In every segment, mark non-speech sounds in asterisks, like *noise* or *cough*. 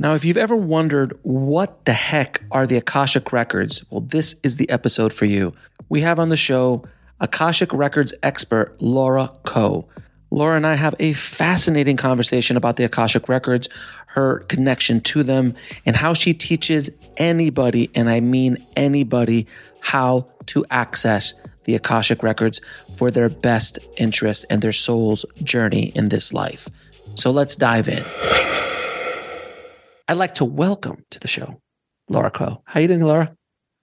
Now, if you've ever wondered what the heck are the Akashic Records, well, this is the episode for you. We have on the show Akashic Records expert Laura Coe. Laura and I have a fascinating conversation about the Akashic Records, her connection to them, and how she teaches anybody, and I mean anybody, how to access the Akashic Records for their best interest and their soul's journey in this life. So let's dive in. I'd like to welcome to the show Laura Coe. How are you doing, Laura?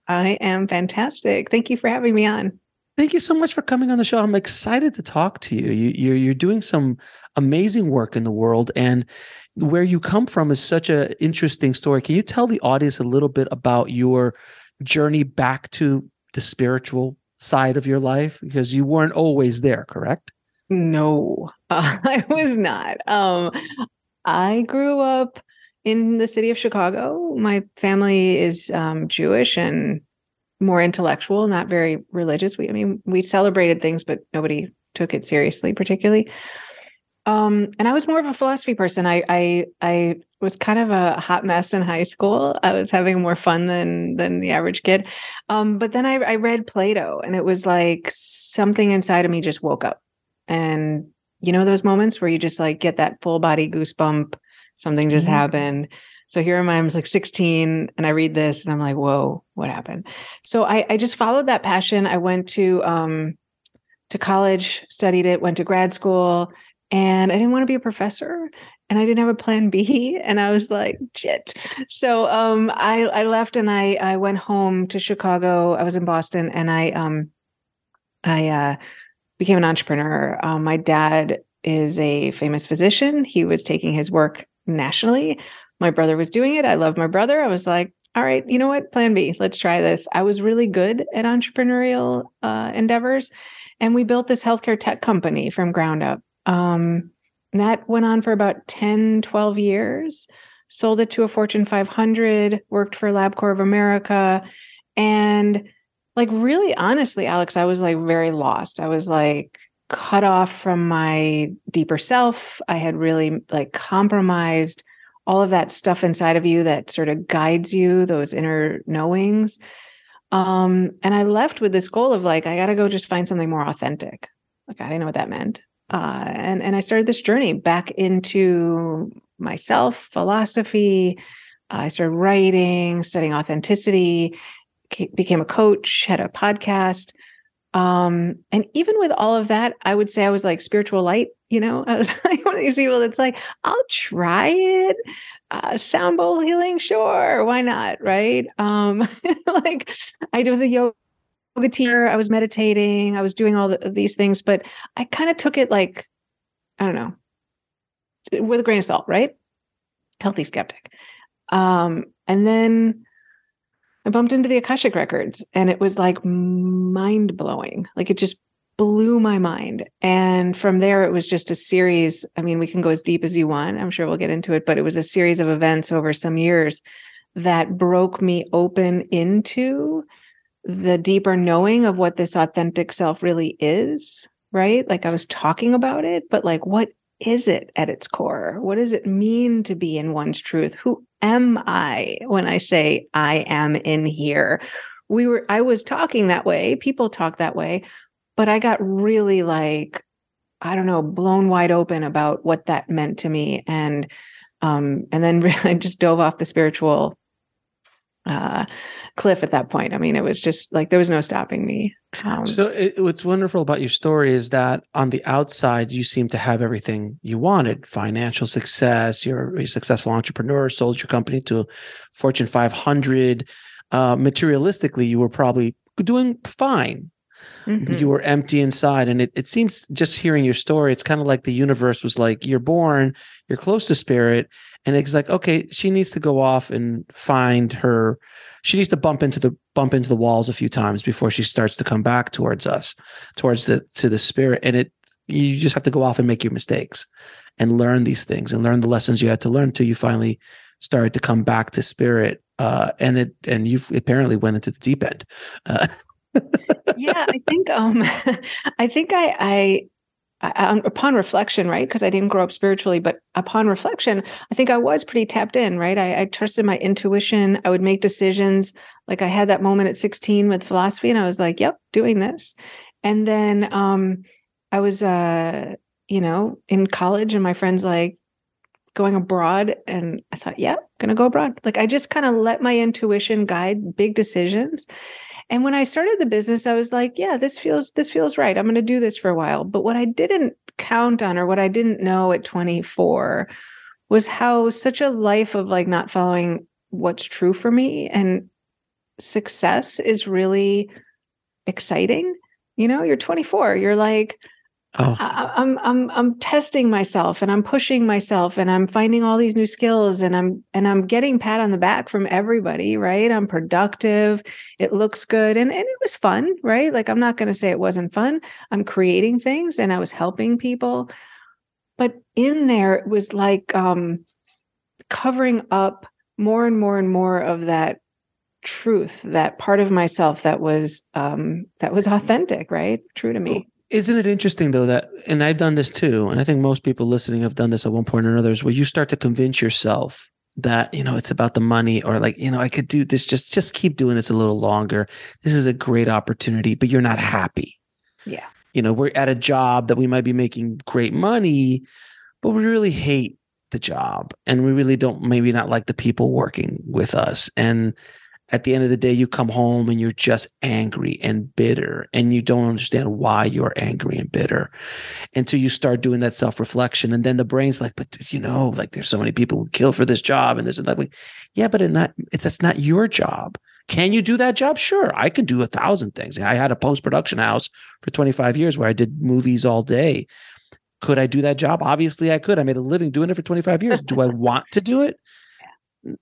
I am fantastic. Thank you for having me on. Thank you so much for coming on the show. I'm excited to talk to you. you you're, you're doing some amazing work in the world, and where you come from is such an interesting story. Can you tell the audience a little bit about your journey back to the spiritual side of your life? Because you weren't always there, correct? No, uh, *laughs* I was not. Um, I grew up in the city of Chicago. My family is um, Jewish and more intellectual, not very religious. We, I mean, we celebrated things, but nobody took it seriously, particularly. Um, and I was more of a philosophy person. I, I, I was kind of a hot mess in high school. I was having more fun than than the average kid. Um, but then I, I read Plato, and it was like something inside of me just woke up. And you know those moments where you just like get that full body goosebump. Something just mm-hmm. happened so here am I, I'm like 16 and I read this and I'm like, whoa, what happened? So I, I just followed that passion. I went to um to college, studied it, went to grad school, and I didn't want to be a professor and I didn't have a plan B. And I was like, shit. So um I I left and I I went home to Chicago. I was in Boston and I um I uh became an entrepreneur. Um, my dad is a famous physician. He was taking his work nationally my brother was doing it. I love my brother. I was like, all right, you know what? Plan B. Let's try this. I was really good at entrepreneurial uh, endeavors. And we built this healthcare tech company from ground up. Um, that went on for about 10, 12 years. Sold it to a Fortune 500, worked for LabCorp of America. And like, really honestly, Alex, I was like very lost. I was like, cut off from my deeper self. I had really like compromised all of that stuff inside of you that sort of guides you, those inner knowings. Um, and I left with this goal of like, I got to go just find something more authentic. Like, I didn't know what that meant. Uh, and, and I started this journey back into myself, philosophy. I started writing, studying authenticity, became a coach, had a podcast. Um, and even with all of that, I would say I was like spiritual light you know, *laughs* I was like one of these people that's like, I'll try it. Uh, sound bowl healing, sure, why not? Right? Um, *laughs* like I was a yoga teacher, I was meditating, I was doing all the, these things, but I kind of took it like, I don't know, with a grain of salt, right? Healthy skeptic. Um, and then I bumped into the Akashic records and it was like mind blowing. Like it just blew my mind. And from there, it was just a series. I mean, we can go as deep as you want. I'm sure we'll get into it, but it was a series of events over some years that broke me open into the deeper knowing of what this authentic self really is, right? Like I was talking about it, but like, what is it at its core? What does it mean to be in one's truth? Who am I when I say I am in here? We were, I was talking that way. People talk that way but I got really like, I don't know, blown wide open about what that meant to me. And Um, and then *laughs* really just dove off the spiritual uh, cliff at that point. I mean, it was just like there was no stopping me. Um, so, it, what's wonderful about your story is that on the outside, you seem to have everything you wanted financial success, you're a successful entrepreneur, sold your company to Fortune 500. Uh, materialistically, you were probably doing fine. Mm-hmm. You were empty inside. And it, it seems just hearing your story, it's kind of like the universe was like, you're born, you're close to spirit. And it's like, okay, she needs to go off and find her she needs to bump into the bump into the walls a few times before she starts to come back towards us towards the to the spirit. And it you just have to go off and make your mistakes and learn these things and learn the lessons you had to learn until you finally started to come back to spirit uh, and it and you've apparently went into the deep end. Uh, *laughs* yeah i think um *laughs* i think i i I, upon reflection, right? Because I didn't grow up spiritually, but upon reflection, I think I was pretty tapped in, right? I, I, trusted my intuition. I would make decisions. Like I had that moment at 16 with philosophy, and I was like, yep, doing this. And then um, I was, uh, you know, in college, and my friends like going abroad. And I thought, yeah, gonna go abroad. Like I just kind of let my intuition guide big decisions. And when I started the business, I was like, yeah, this feels this feels right. I'm going to do this for a while. But what I didn't count on or what I didn't know at 24 was how such a life of like not following what's true for me and success is really exciting. You know, you're 24. You're like Oh. I, I'm I'm I'm testing myself and I'm pushing myself and I'm finding all these new skills and I'm and I'm getting pat on the back from everybody, right? I'm productive. It looks good and, and it was fun, right? Like I'm not going to say it wasn't fun. I'm creating things and I was helping people. But in there it was like um covering up more and more and more of that truth, that part of myself that was um that was *laughs* authentic, right? True to me. Isn't it interesting though that, and I've done this too, and I think most people listening have done this at one point or another, is where you start to convince yourself that you know it's about the money or like you know I could do this, just just keep doing this a little longer. This is a great opportunity, but you're not happy. Yeah, you know we're at a job that we might be making great money, but we really hate the job, and we really don't maybe not like the people working with us, and at the end of the day, you come home and you're just angry and bitter, and you don't understand why you're angry and bitter until you start doing that self reflection. And then the brain's like, but you know, like there's so many people who kill for this job and this and that. Like, yeah, but it not, that's not your job. Can you do that job? Sure. I can do a thousand things. I had a post production house for 25 years where I did movies all day. Could I do that job? Obviously, I could. I made a living doing it for 25 years. Do I want to do it?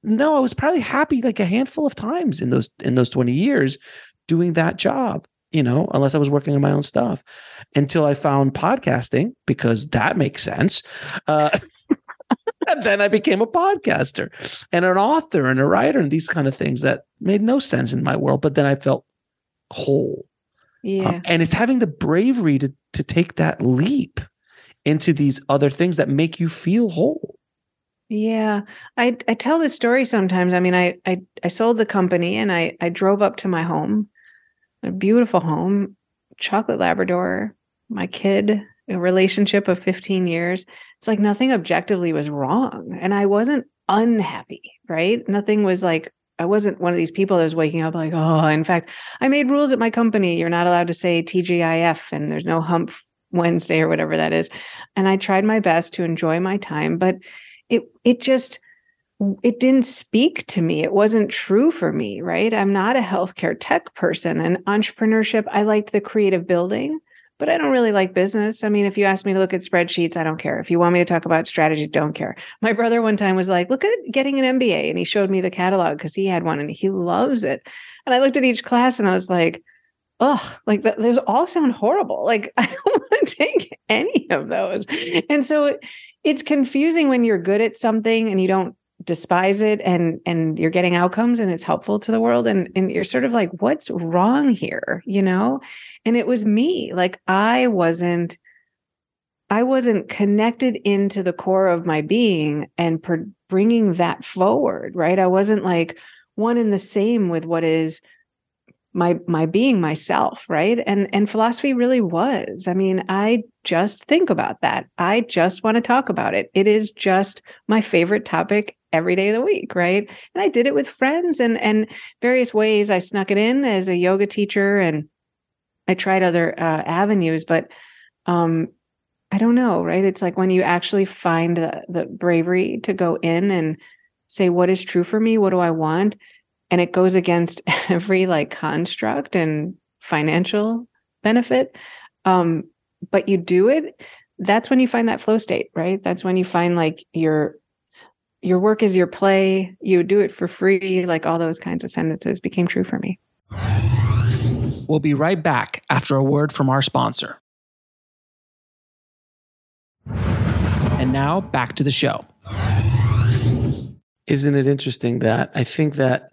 No, I was probably happy like a handful of times in those in those 20 years doing that job, you know, unless I was working on my own stuff until I found podcasting because that makes sense. Uh, *laughs* and then I became a podcaster and an author and a writer and these kind of things that made no sense in my world. But then I felt whole. Yeah. Um, and it's having the bravery to to take that leap into these other things that make you feel whole. Yeah. I I tell this story sometimes. I mean, I I I sold the company and I I drove up to my home. A beautiful home, chocolate labrador, my kid, a relationship of 15 years. It's like nothing objectively was wrong and I wasn't unhappy, right? Nothing was like I wasn't one of these people that was waking up like, oh, in fact, I made rules at my company. You're not allowed to say TGIF and there's no hump Wednesday or whatever that is. And I tried my best to enjoy my time, but it it just it didn't speak to me. It wasn't true for me, right? I'm not a healthcare tech person and entrepreneurship. I liked the creative building, but I don't really like business. I mean, if you ask me to look at spreadsheets, I don't care. If you want me to talk about strategy, don't care. My brother one time was like, look at getting an MBA. And he showed me the catalog because he had one and he loves it. And I looked at each class and I was like, oh, like those all sound horrible. Like *laughs* I don't want to take any of those. And so it's confusing when you're good at something and you don't despise it and and you're getting outcomes and it's helpful to the world. And and you're sort of like what's wrong here? You know? And it was me. Like i wasn't i wasn't connected into the core of my being and per- bringing that forward right? I wasn't like one and the same with what is my my being myself right? And and philosophy really was. I mean i just think about that. I just want to talk about it. It is just my favorite topic every day of the week right? And i did it with friends and and various ways. I snuck it in as a yoga teacher and i tried other uh, avenues but um i don't know right? It's like when you actually find the the bravery to go in and say what is true for me? What do i want and it goes against *laughs* every like construct and financial benefit. Um but you do it that's when you find that flow state right? That's when you find like your your work is your play. You do it for free like all those kinds of sentences became true for me. We'll be right back after a word from our sponsor. And now back to the show. Isn't it interesting that i think that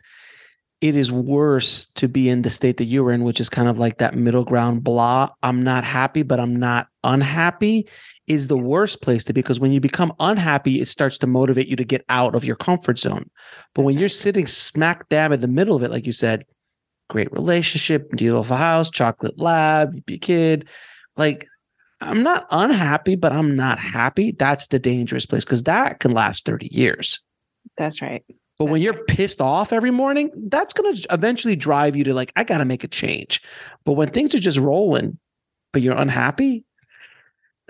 it is worse to be in the state that you were in, which is kind of like that middle ground blah. I'm not happy, but I'm not unhappy is the worst place to be because when you become unhappy, it starts to motivate you to get out of your comfort zone. But when you're sitting smack dab in the middle of it, like you said, great relationship, beautiful house, chocolate lab, you be a kid, like I'm not unhappy, but I'm not happy. That's the dangerous place because that can last 30 years. That's right. But when you're pissed off every morning, that's going to eventually drive you to like, I got to make a change. But when things are just rolling, but you're unhappy,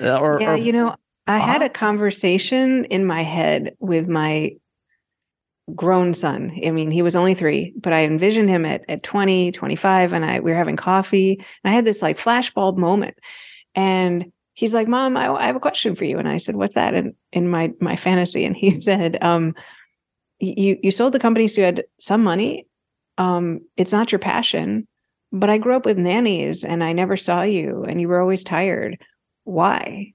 uh, or yeah, or, you know, I uh, had a conversation in my head with my grown son. I mean, he was only three, but I envisioned him at, at 20, 25, and I we were having coffee. And I had this like flashbulb moment. And he's like, Mom, I, I have a question for you. And I said, What's that? And in my my fantasy. And he *laughs* said, um, you you sold the company so you had some money. Um it's not your passion but i grew up with nannies and i never saw you and you were always tired. Why?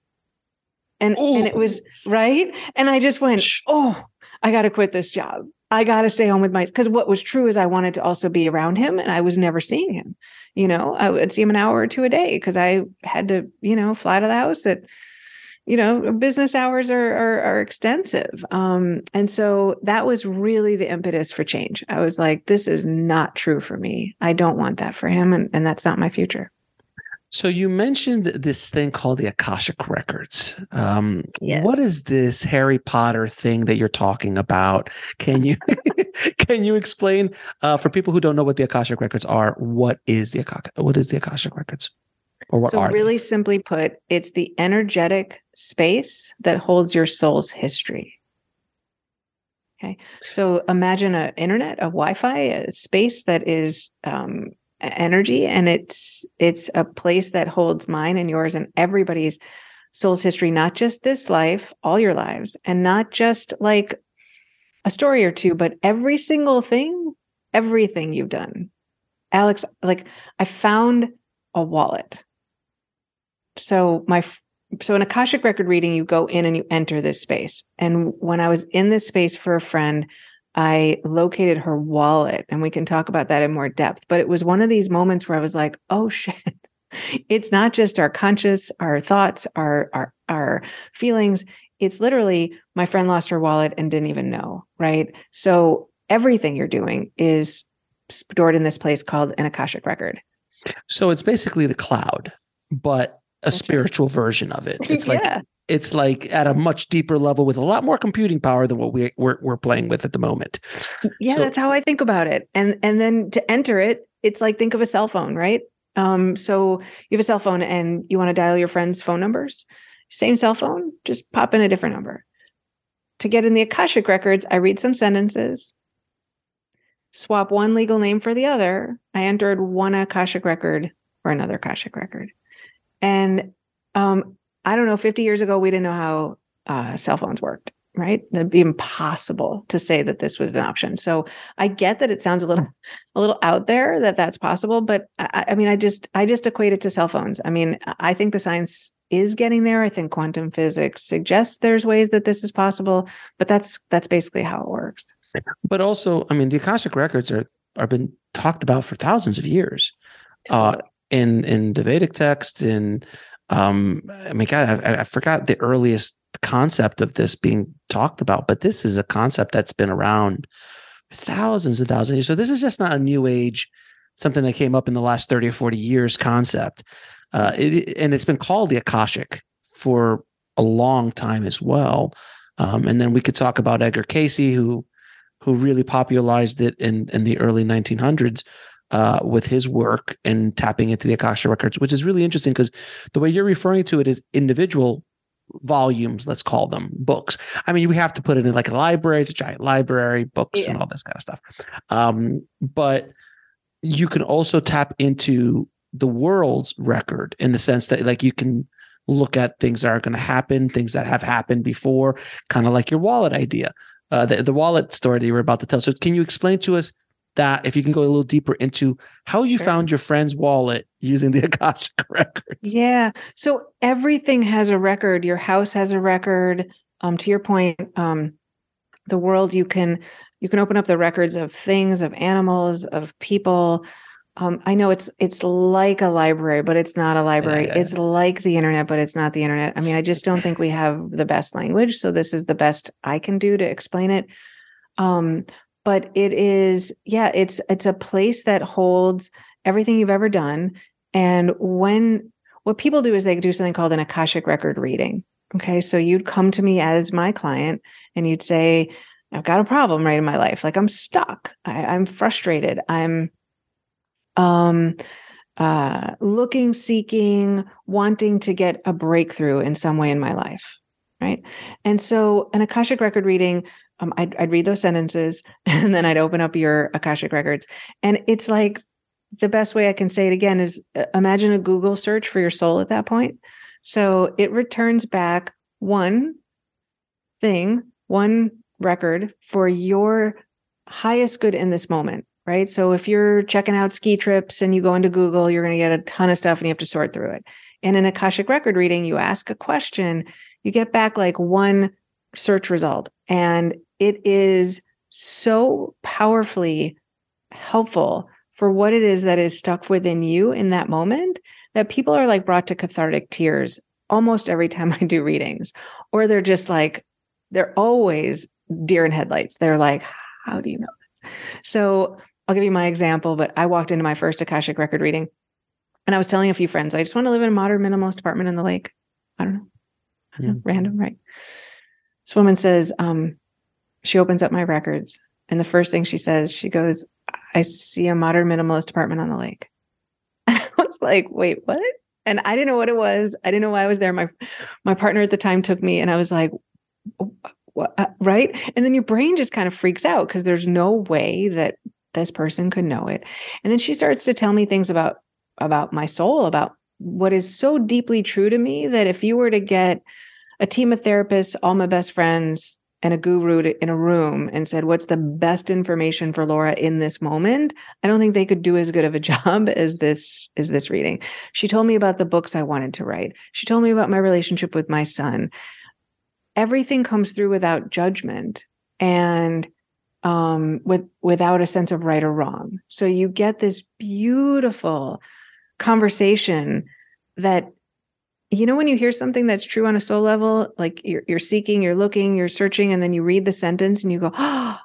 And Ooh. and it was right? And i just went oh i got to quit this job. I got to stay home with my because what was true is i wanted to also be around him and i was never seeing him. You know i would see him an hour or two a day because i had to you know fly to the house at you know business hours are are, are extensive. Um, and so that was really the impetus for change. I was like this is not true for me. I don't want that for him and, and that's not my future. So you mentioned this thing called the akashic records. Um, yes. what is this harry potter thing that you're talking about? Can you *laughs* can you explain uh, for people who don't know what the akashic records are what is the Akashic, what is the akashic records? Or what so are really they? simply put, it's the energetic space that holds your soul's history. Okay. So imagine an internet, a Wi-Fi, a space that is um, energy, and it's it's a place that holds mine and yours and everybody's soul's history, not just this life, all your lives, and not just like a story or two, but every single thing, everything you've done. Alex, like I found a wallet so my so in akashic record reading you go in and you enter this space. And when i was in this space for a friend i located her wallet and we can talk about that in more depth. But it was one of these moments where i was like oh *laughs* shit. It's not just our conscious our thoughts our our our feelings. It's literally my friend lost her wallet and didn't even know right? So everything you're doing is stored in this place called an akashic record. So it's basically the cloud but a spiritual version of it. It's like yeah. it's like at a much deeper level with a lot more computing power than what we we're, we're playing with at the moment. Yeah, so, that's how I think about it. And and then to enter it, it's like think of a cell phone, right? Um, so you have a cell phone and you want to dial your friends' phone numbers. Same cell phone, just pop in a different number. To get in the Akashic records, I read some sentences, swap one legal name for the other. I entered one Akashic record for another Akashic record. And um, I don't know, 50 years ago, we didn't know how uh, cell phones worked, right? It'd be impossible to say that this was an option. So I get that it sounds a little, a little out there that that's possible, but I, I mean, I just, I just equate it to cell phones. I mean, I think the science is getting there. I think quantum physics suggests there's ways that this is possible, but that's that's basically how it works. But also, I mean, the Akashic records are are been talked about for thousands of years. Uh, totally. Uh, in in the Vedic text. In um, I mean, God, I, I forgot the earliest concept of this being talked about, but this is a concept that's been around thousands and thousands of years. So this is just not a new age something that came up in the last 30 or 40 years concept. Uh, it, and it's been called the Akashic for a long time as well. Um, and then we could talk about Edgar Cayce, who who really popularized it in in the early 1900s uh, with his work and tapping into the Akasha records, which is really interesting because the way you're referring to it is individual volumes, let's call them books. I mean, we have to put it in like a library, it's a giant library, books yeah. and all this kind of stuff. Um, but you can also tap into the world's record in the sense that like you can look at things that are going to happen, things that have happened before, kind of like your wallet idea, uh, the, the wallet story that you were about to tell. So can you explain to us that if you can go a little deeper into how you sure. found your friend's wallet using the *laughs* Akashic records. Yeah. So everything has a record. Your house has a record. Um, to your point, um, the world you can you can open up the records of things, of animals, of people. Um, I know it's it's like a library, but it's not a library. Yeah, it's like the internet, but it's not the internet. I mean, I just don't think we have the best language. So this is the best I can do to explain it. Um, but it is yeah it's it's a place that holds everything you've ever done. And when what people do is they do something called an akashic record reading. Okay so you'd come to me as my client and you'd say i've got a problem right in my life. Like i'm stuck. I, i'm frustrated. I'm um uh looking seeking wanting to get a breakthrough in some way in my life. Right? And so an akashic record reading um, I'd, I'd read those sentences *laughs* and then I'd open up your Akashic records. And it's like the best way I can say it again is uh, imagine a Google search for your soul at that point. So it returns back one thing, one record for your highest good in this moment, right? So if you're checking out ski trips and you go into Google, you're going to get a ton of stuff and you have to sort through it. And in an Akashic record reading, you ask a question, you get back like one search result. And it is so powerfully helpful for what it is that is stuck within you in that moment that people are like brought to cathartic tears almost every time I do readings, or they're just like, they're always deer in headlights. They're like, how do you know that? So I'll give you my example, but I walked into my first Akashic record reading and I was telling a few friends, I just want to live in a modern minimalist apartment in the lake. I don't know. Yeah. Random, right? This woman says, um, she opens up my records. And the first thing she says, she goes, I see a modern minimalist apartment on the lake. *laughs* I was like, wait, what? And I didn't know what it was. I didn't know why I was there. My my partner at the time took me and I was like? Uh, right? And then your brain just kind of freaks out because there's no way that this person could know it. And then she starts to tell me things about about my soul, about what is so deeply true to me that if you were to get a team of therapists, all my best friends, and a guru to, in a room and said, What's the best information for Laura in this moment? I don't think they could do as good of a *laughs* job as this as this reading. She told me about the books I wanted to write. She told me about my relationship with my son. Everything comes through without judgment and um, with without a sense of right or wrong. So you get this beautiful conversation that you know when you hear something that's true on a soul level like you're, you're seeking you're looking you're searching and then you read the sentence and you go *gasps* oh,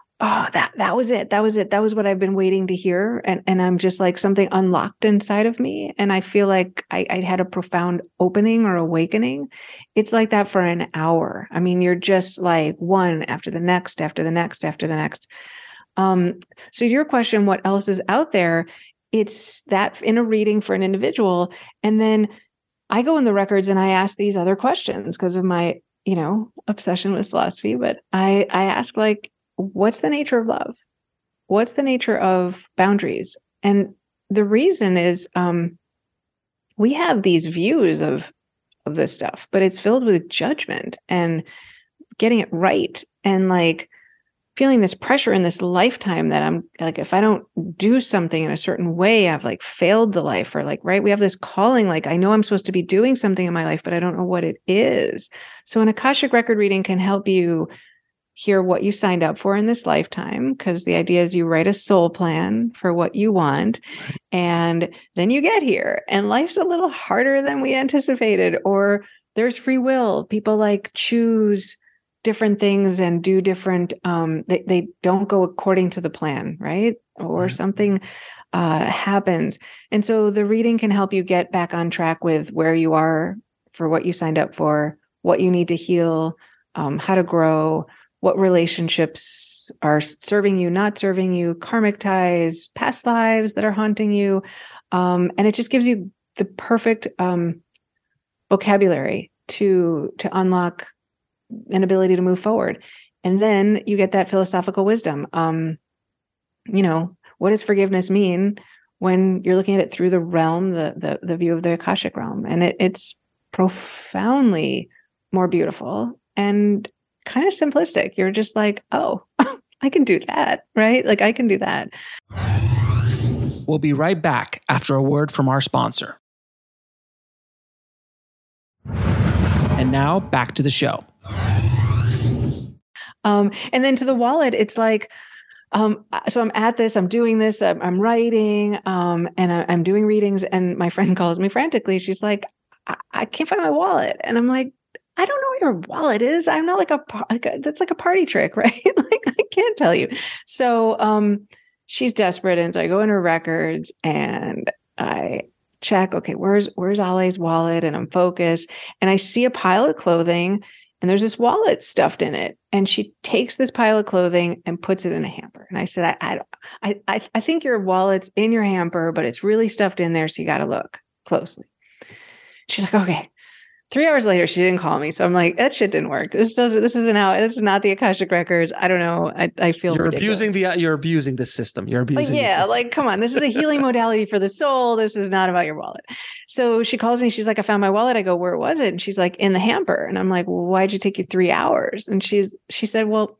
that that was it that was it that was what i've been waiting to hear and and i'm just like something unlocked inside of me and i feel like I, I had a profound opening or awakening. It's like that for an hour. I mean you're just like one after the next after the next after the next. Um so your question what else is out there? It's that in a reading for an individual and then I go in the records and I ask these other questions because of my, you know, obsession with philosophy, but I I ask like what's the nature of love? What's the nature of boundaries? And the reason is um we have these views of of this stuff, but it's filled with judgment and getting it right and like feeling this pressure in this lifetime that I'm like, if I don't do something in a certain way, I've like failed the life or like, right. We have this calling, like, I know I'm supposed to be doing something in my life, but I don't know what it is. So an Akashic record reading can help you hear what you signed up for in this lifetime because the idea is you write a soul plan for what you want and then you get here and life's a little harder than we anticipated or there's free will people like choose different things and do different um they, they don't go according to the plan right or right. something uh, happens. And so the reading can help you get back on track with where you are for what you signed up for, what you need to heal, um, how to grow, what relationships are serving you, not serving you, karmic ties, past lives that are haunting you. Um, and it just gives you the perfect um, vocabulary to to unlock an ability to move forward. And then you get that philosophical wisdom. Um, you know, what does forgiveness mean when you're looking at it through the realm, the the, the view of the Akashic realm? And it, it's profoundly more beautiful and kind of simplistic. You're just like, oh, *laughs* I can do that, right? Like I can do that. We'll be right back after a word from our sponsor. And now back to the show. Um, and then to the wallet, it's like, um, so I'm at this, I'm doing this, I'm, I'm writing, um, and I, am doing readings. And my friend *laughs* calls me frantically. She's like, I, I can't find my wallet. And I'm like, I don't know where your wallet is. I'm not like a, like a that's like a party trick, *laughs* right? like I can't tell you. So um she's desperate. And so I go in her records and I check, okay, where's where's Ale's wallet? And I'm focused. And I see a pile of clothing and there's this wallet stuffed in it. And she takes this pile of clothing and puts it in a hamper. And I said, I I I, I think your wallet's in your hamper, but it's really stuffed in there. So you got to look closely. She's like, okay. Three hours later, she didn't call me. So I'm like, that shit didn't work. This doesn't, this isn't how, this is not the Akashic Records. I don't know. I, I feel like you're ridiculous. abusing the, you're abusing the system. You're abusing like, Yeah. Like, come on. This is a healing modality for the soul. This is not about your wallet. So she calls me. She's like, I found my wallet. I go, where was it? And she's like, in the hamper. And I'm like, well, why'd you take you three hours? And she's, she said, well,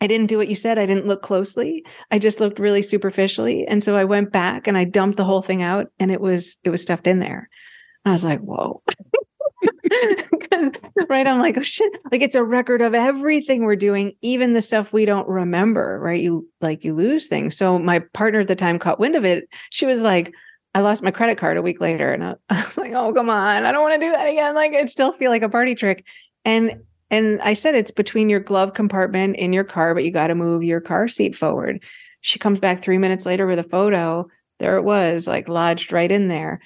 I didn't do what you said. I didn't look closely. I just looked really superficially. And so I went back and I dumped the whole thing out and it was, it was stuffed in there. And I was like, whoa. *laughs* *laughs* right i'm like oh shit. Like it's a record of everything we're doing even the stuff we don't remember right? You like you lose things. So my partner at the time caught wind of it. She was like i lost my credit card a week later. And i, *laughs* was like oh come on. I don't want to do that again. Like it still feel like a party trick. And and i said it's between your glove compartment in your car but you got to move your car seat forward. She comes back three minutes later with a photo. There it was like lodged right in there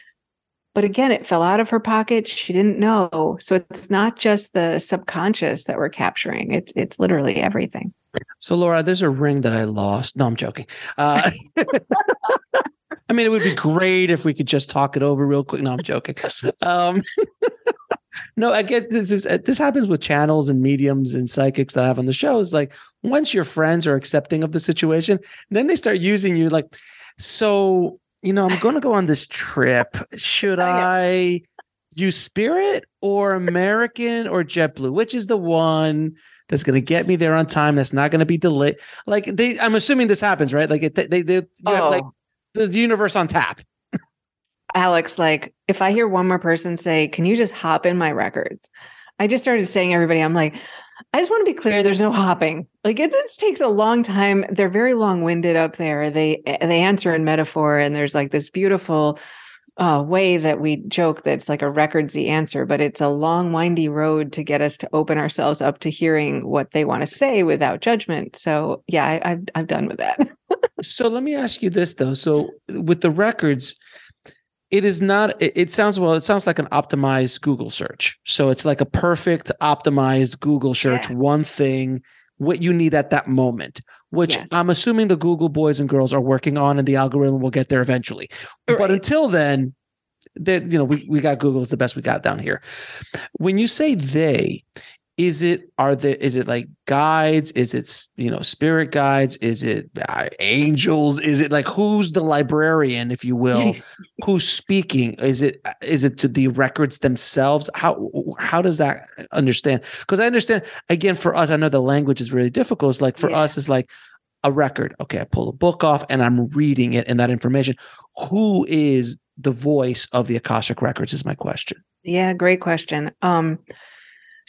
but again, it fell out of her pocket. She didn't know. So it's not just the subconscious that we're capturing. It's it's literally everything. So Laura, there's a ring that I lost. No, I'm joking. Uh, *laughs* I mean, it would be great if we could just talk it over real quick. No, I'm joking. Um, *laughs* no, I get this is this happens with channels and mediums and psychics that I have on the show. Like once your friends are accepting of the situation, then they start using you. Like, so you know, I'm going to go on this trip. Should oh, I use Spirit or American or JetBlue? Which is the one that's going to get me there on time? That's not going to be delayed. Like they, I'm assuming this happens, right? Like it, they, they, you oh. have like oh. the universe on tap. *laughs* Alex, like if I hear one more person say, "Can you just hop in my records?" I just started saying everybody, I'm like, I just want to be clear. There's no hopping. Like it this takes a long time. They're very long winded up there. They they answer in metaphor, and there's like this beautiful uh, way that we joke that's like a recordsy answer, but it's a long, windy road to get us to open ourselves up to hearing what they want to say without judgment. So yeah, I, I've I'm done with that. *laughs* so let me ask you this though. So with the records, it is not it, sounds well it sounds like an optimized google search so it's like a perfect optimized google search yeah. one thing what you need at that moment which yes. i'm assuming the google boys and girls are working on and the algorithm will get there eventually right. but until then that you know we, we got google is the best we got down here when you say they is it are there is it like guides? Is it you know spirit guides? Is it uh, angels? Is it like who's the librarian if you will *laughs* who's speaking? Is it is it to the records themselves? How how does that understand? Because i understand again for us i know the language is really difficult. It's like for yeah. us it's like a record. Okay i pull a book off and i'm reading it and that information. Who is the voice of the akashic records is my question. Yeah great question. Um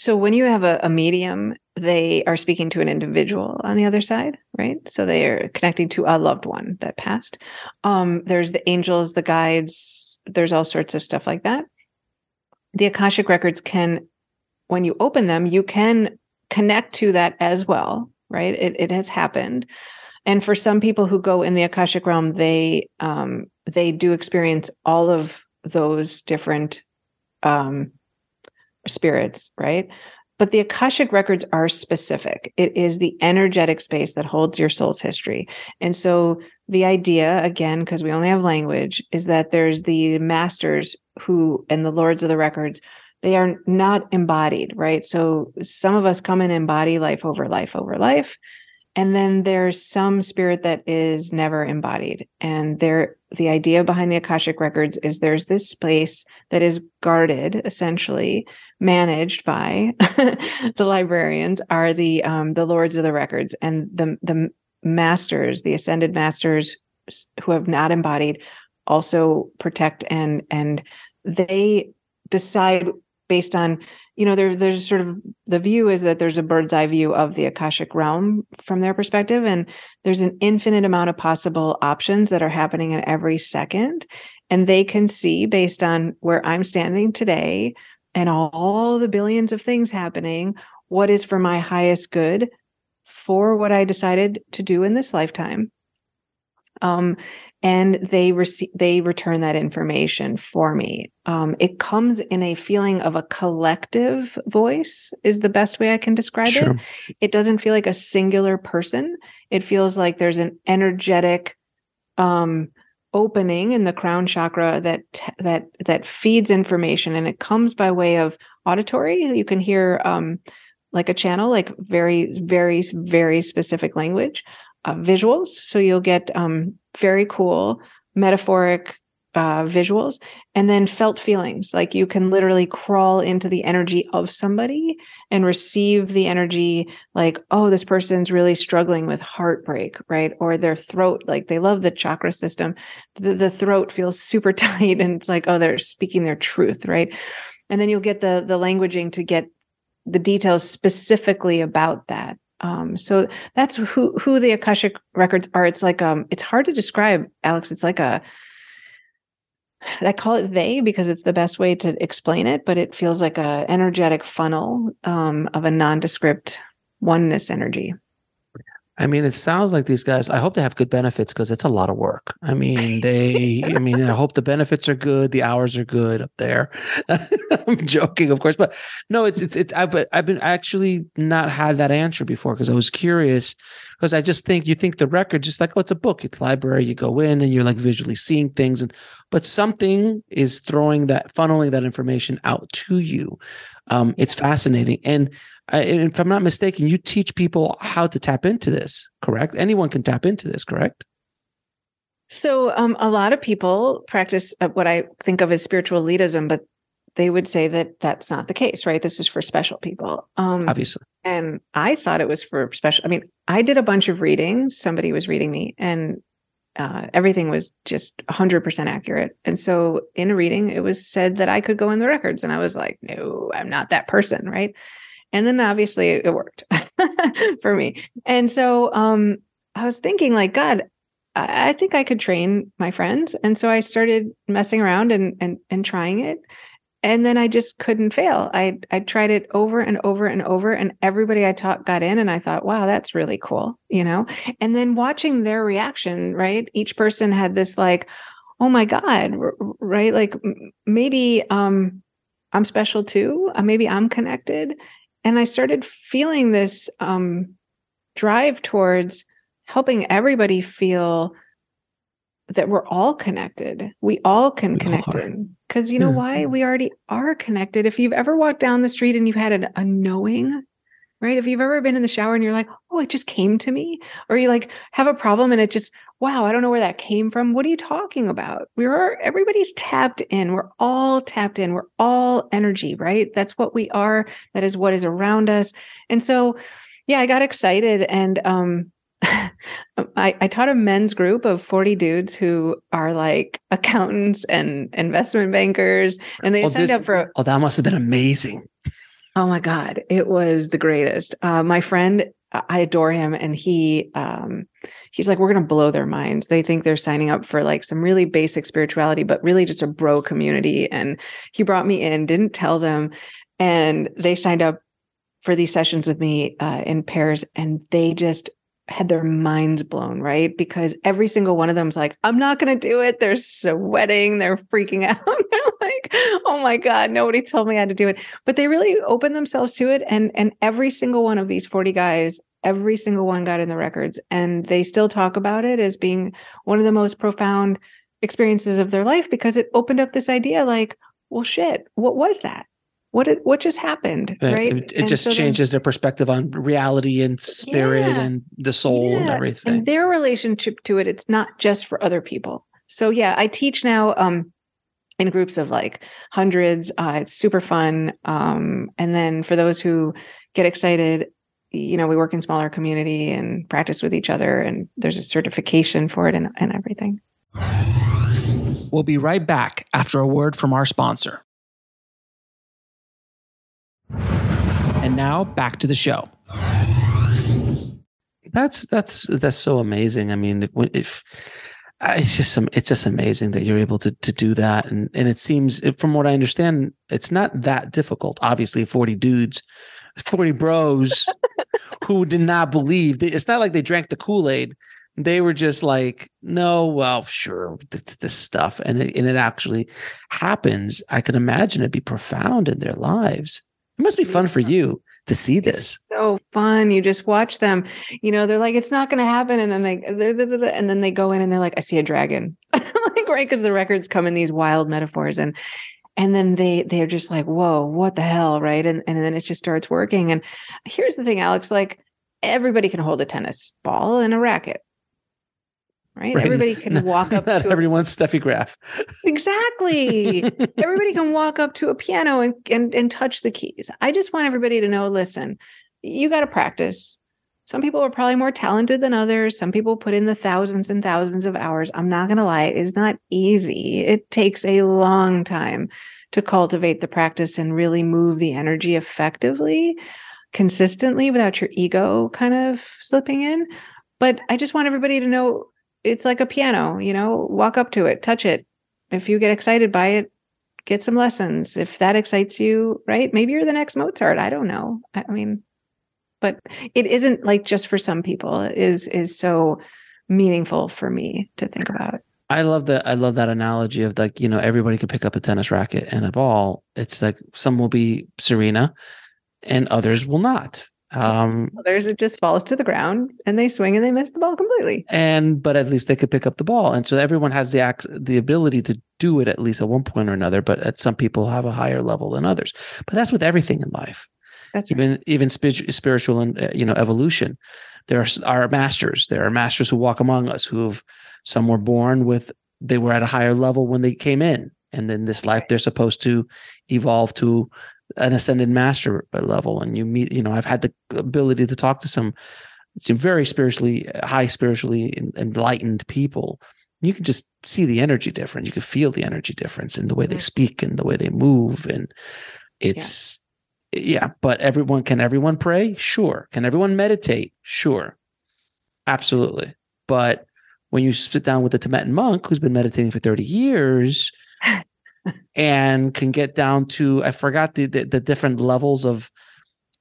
so when you have a, a, medium, they are speaking to an individual on the other side, right? So they are connecting to a loved one that passed. Um, there's the angels, the guides, there's all sorts of stuff like that. The Akashic records can, when you open them, you can connect to that as well, right? It, it has happened. and for some people who go in the akashic realm they um they do experience all of those different um spirits right? But the akashic records are specific. It is the energetic space that holds your soul's history. And so the idea again because we only have language is that there's the masters who and the lords of the records they are not embodied right? So some of us come and embody life over life over life and then there's some spirit that is never embodied. And there the idea behind the akashic records is there's this space that is guarded essentially managed by *laughs* the librarians are the um, the lords of the records and the the masters the ascended masters who have not embodied also protect and and they decide based on you know there there's sort of the view is that there's a bird's eye view of the akashic realm from their perspective and there's an infinite amount of possible options that are happening in every second and they can see based on where i'm standing today and all the billions of things happening what is for my highest good for what i decided to do in this lifetime um, and they receive they return that information for me. Um, it comes in a feeling of a collective voice is the best way i can describe sure. it it doesn't feel like a singular person. It feels like there's an energetic um, opening in the crown chakra that that that feeds information and it comes by way of auditory. You can hear um, like a channel like very very very specific language uh, visuals. So you'll get um, very cool metaphoric uh, visuals and then felt feelings. Like you can literally crawl into the energy of somebody and receive the energy, like, oh, this person's really struggling with heartbreak, right? Or their throat, like they love the chakra system. The, the throat feels super *laughs* tight and it's like, oh, they're speaking their truth, right? And then you'll get the the languaging to get the details specifically about that um, so that's who who the Akashic records are. It's like um, it's hard to describe, Alex. It's like a I call it they because it's the best way to explain it, but it feels like a energetic funnel um, of a nondescript oneness energy. I mean, it sounds like these guys. I hope they have good benefits because it's a lot of work. I mean, they. I mean, I hope the benefits are good, the hours are good up there. *laughs* I'm joking, of course, but no, it's it's it's. I've I've been actually not had that answer before because I was curious because I just think you think the record just like oh it's a book, it's library. You go in and you're like visually seeing things, and but something is throwing that funneling that information out to you. Um, it's fascinating and if I'm not mistaken, you teach people how to tap into this, correct? Anyone can tap into this, correct? So, um, a lot of people practice uh, what I think of as spiritual elitism, but they would say that that's not the case, right? This is for special people. Um, Obviously. And I thought it was for special. I mean, I did a bunch of readings. Somebody was reading me, and uh, everything was just 100% accurate. And so, in a reading, it was said that I could go in the records. And I was like, no, I'm not that person, right? And then obviously it worked *laughs* for me. And so um, I was thinking, like, God, I, I think I could train my friends. And so I started messing around and and and trying it. And then I just couldn't fail. I I tried it over and over and over, and everybody I taught got in, and I thought, wow, that's really cool, you know. And then watching their reaction, right? Each person had this like, oh my god, right? Like maybe um, I'm special too. Uh, maybe I'm connected and I started feeling this um, drive towards helping everybody feel that we're all connected. We all can we connect in. Because you know why? We already are connected. If you've ever walked down the street and you've had a, a knowing, right? If you've ever been in the shower and you're like, oh, it just came to me, or you like have a problem and it just wow, I don't know where that came from. What are you talking about? We're everybody's tapped in. We're all tapped in. We're all energy, right? That's what we are. That is what is around us. And so, yeah, I got excited and um *laughs* I, I taught a men's group of 40 dudes who are like *laughs* accountants and investment bankers, and they oh, signed this, up for. A, oh, that must have been amazing. Oh my God, it was the greatest. Uh, my friend, I adore him, and he um, he's like, we're going to blow their minds. They think they're signing up for like some really basic spirituality, but really just a bro community. And he brought me in, didn't tell them, and they signed up for these sessions with me uh, in pairs, and they just had their minds blown, right? Because every single one of them's like, I'm not going to do it. They're sweating, they're freaking *laughs* out. they're like, oh my God, nobody told me how to do it. But they really opened themselves to it. And, and every single one of these 40 guys, every single one got in the records. And they still talk about it as being one of the most profound experiences of their life because it opened up this idea like, well, shit, what was that? What did what just happened right? it, it just so changes then, their perspective on reality and spirit yeah, and the soul yeah. and everything. and their relationship to it it's not just for other people. So yeah i teach now um in groups of like hundreds uh, it's super fun um and then for those who get excited you know we work in smaller community and practice with each other and there's a certification for it and, and everything. We'll be right back after a word from our sponsor And now back to the show. That's that's that's so amazing. I mean, if it's just some, it's just amazing that you're able to to do that, and and it seems, from what I understand, it's not that difficult. Obviously, forty dudes, forty bros, *laughs* who did not believe. It's not like they drank the Kool Aid. They were just like, no, well, sure, it's this stuff, and it, and it actually happens. I can imagine it'd be profound in their lives. It must be fun for you to see this. It's so fun. You just watch them. You know, they're like, it's not going to happen, and then they, and then they go in and they're like, I see a dragon, *laughs* like right because the records come in these wild metaphors, and and then they they're just like, whoa, what the hell, right? And and then it just starts working. And here's the thing, Alex, like everybody can hold a tennis ball and a racket right? right. Everybody can walk up Not to everyone's Steffi Graf. exactly. everybody can walk up to a piano and, and and touch the keys. I just want everybody to know, listen, you got to practice. Some people are probably more talented than others. Some people put in the thousands and thousands of hours. I'm not going to lie, it's not easy. It takes a long time to cultivate the practice and really move the energy effectively, consistently without your ego kind of slipping in. But I just want everybody to know it's like a piano, you know, walk up to it, touch it. If you get excited by it, get some lessons. If that excites you, right? Maybe you're the next Mozart. I don't know. I mean, but it isn't like just for some people. It is is so meaningful for me to think about. it. I love that. I love that analogy of like you know everybody could pick up a tennis racket and a ball. It's like some will be Serena, and others will not. Um, Others, it just falls to the ground and they swing and they miss the ball completely. And but at least they could pick up the ball, and so everyone has the act, the ability to do it at least at one point or another. But at some people have a higher level than others. But that's with everything in life. That's even right. even spiritual and uh, you know evolution. There are, are masters. There are masters who walk among us who've some were born with they were at a higher level when they came in, and then this life they're supposed to evolve to an ascended master level and you meet you know i've had the ability to talk to some some very spiritually high spiritually enlightened people. You can just see the energy difference. You can feel the energy difference in the way they mm-hmm. speak and the way they move and it's yeah. yeah but everyone can everyone pray? Sure. Can everyone meditate? Sure. Absolutely. But when you sit down with a tibetan monk who's been meditating for 30 years *laughs* and can get down to I forgot the, the, the different levels of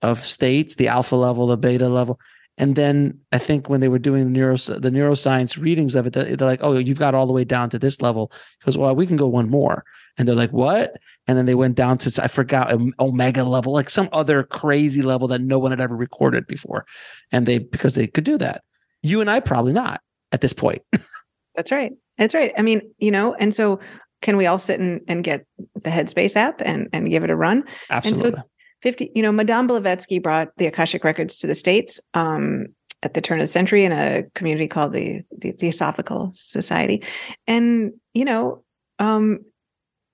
of states, the alpha level, the beta level. And then I think when they were doing the neuro the neuroscience readings of it, they're like, "Oh, you've got all the way down to this level." Because well, we can go one more, and they're like, "What?" And then they went down to I forgot um, omega level, like some other crazy level that no one had ever recorded before, and they because they could do that. You and I probably not at this point. *laughs* That's right. That's right. I mean, you know, and so can we all sit and, and get the Headspace app and, and give it a run? Absolutely. So 50, you know, Madame Blavatsky brought the Akashic Records to the States um, at the turn of the century in a community called the, the Theosophical Society. And, you know, um,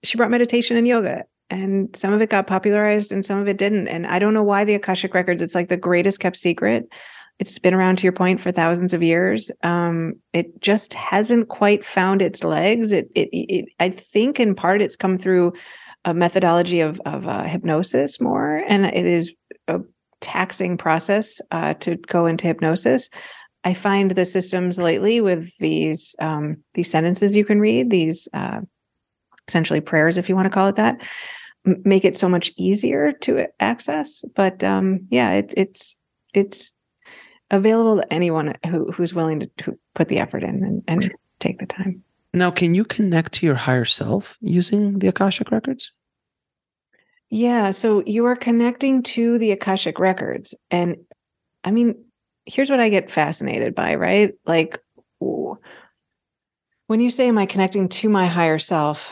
she brought meditation and yoga and some of it got popularized and some of it didn't. And I don't know why the Akashic Records, it's like the greatest kept secret it's been around to your point for thousands of years. Um, it just hasn't quite found its legs. It, it, it, I think in part it's come through a methodology of, of uh, hypnosis more, and it is a taxing process uh, to go into hypnosis. I find the systems lately with these um, these sentences you can read, these uh, essentially prayers, if you want to call it that, make it so much easier to access. But um, yeah, it, it's it's available to anyone who who's willing to, to put the effort in and, and take the time. Now, can you connect to your higher self using the Akashic records? Yeah, so you are connecting to the Akashic records. And I mean, here's what I get fascinated by, right? Like when you say am I connecting to my higher self,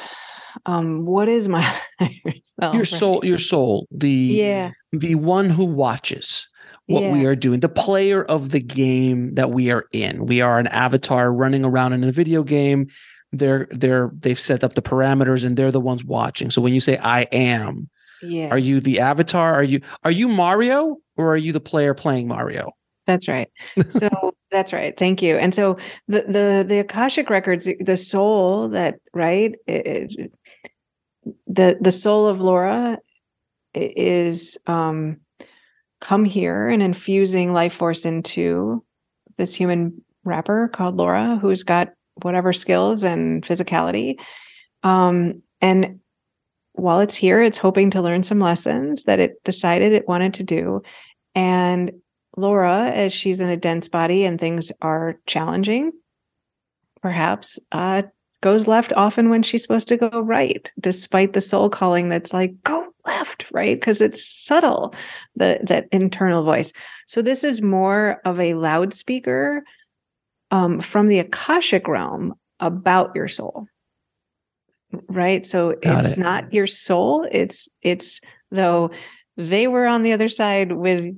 um what is my *laughs* higher self? Your soul, your soul, the Yeah. the one who watches what we are doing, the player of the game that we are in. We are an avatar running around in a video game. They're they're they've set up the parameters and they're the ones watching. So when you say I am, Yeah. are you the avatar? Are you are you Mario or are you the player playing Mario? That's right. *laughs* So that's right. Thank you. And so the the the Akashic records, the soul that right, it- it- the the soul of Laura is um, come here and infusing life force into this human wrapper called Laura, who's got whatever skills and physicality. Um, and while it's here, it's hoping to learn some lessons that it decided it wanted to do. And Laura, as she's in a dense body and things are challenging, perhaps uh, goes left often when she's supposed to go right, despite the soul calling that's like, go left, right? Because it's subtle, the, that internal voice. So this is more of a loudspeaker um, from the Akashic realm about your soul. Right. So Got it's it. not your soul. It's, it's though they were on the other side with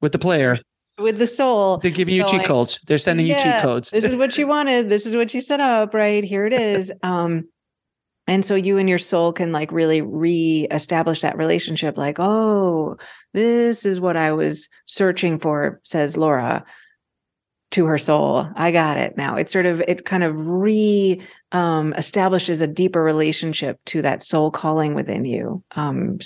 With the player, with the soul. they're giving you cheat going, codes. They're sending you cheat Yeah, codes. this is what you wanted. This is what you set up, right? Here it is. *laughs* Um, and so you and your soul can like really re-establish that relationship, like, oh, this is what I was searching for, says Laura to her soul. I got it now. It sort of it kind of re um establishes a deeper relationship to that soul calling within you. Um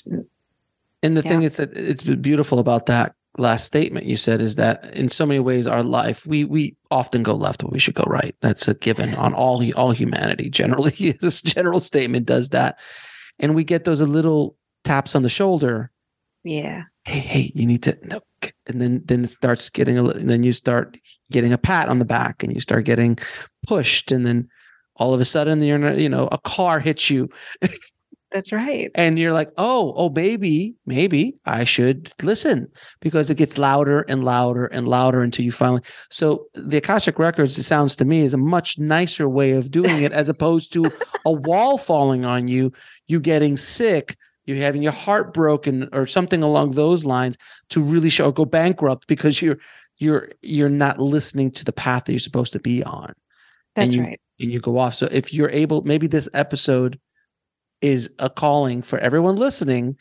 And the Yeah. thing is that it's beautiful about that last statement you said is that in so many ways our life we we often go left but we should go right. That's a given on all all humanity *laughs* generally. this general statement does that. And we get those little taps on the shoulder. yeah. Hey, hey, you need to no. And then then it starts getting a little and then you start getting a pat on the back and you start getting pushed and then all of a sudden you're in a, you know a car hits you *laughs* That's right. and you're like, oh, oh, baby, maybe I should listen because it gets louder and louder and louder until you finally. So the Akashic Records, it sounds to me, is a much nicer way of doing it as opposed to *laughs* a wall falling on you, you getting sick, you having your heart broken or something along those lines to really show go bankrupt because you're you're you're not listening to the path that you're supposed to be on That's you- right. and you go off. So if you're able, maybe this episode is a calling for everyone listening.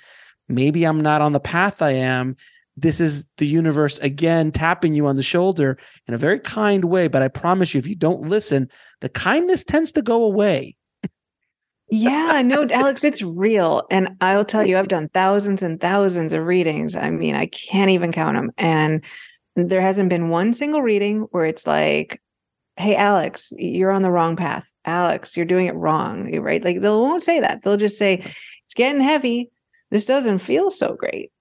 Maybe I'm not on the path I am. This is the universe again tapping you on the shoulder in a very kind way. But I promise you, if you don't listen, the kindness tends to go away. Yeah, no, *laughs* Alex, it's real. And I'll tell you, I've done thousands and thousands of readings. I mean, I can't even count them. And there hasn't been one single reading where it's like, hey, Alex, you're on the wrong path. Alex, you're doing it wrong. Eh, right. Like they won't say that. They'll just say, it's getting heavy. This doesn't feel so great.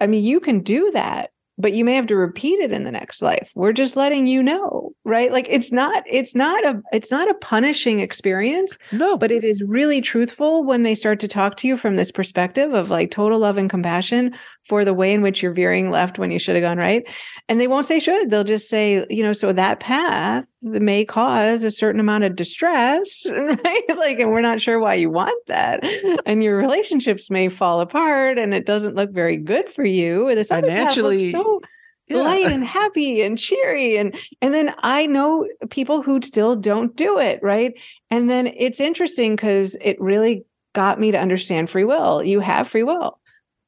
I mean, you can do that, but you may have to repeat it in the next life. We're just letting you know, right? Like it's not, it's not a, it's not a punishing experience No, but it is really truthful when they start to talk to you from this perspective of like total love and compassion for the way in which you're veering left when you should have gone right. And they won't say should they'll just say you know so that path may cause a certain amount of distress *laughs* right? Like and we're not sure why you want that. And your relationships may fall apart and it doesn't look very good for you. This other path Financially, looks so Yeah. light and happy and cheery and and then i know people who still don't do it right? And then it's interesting because it really got me to understand free will. You have free will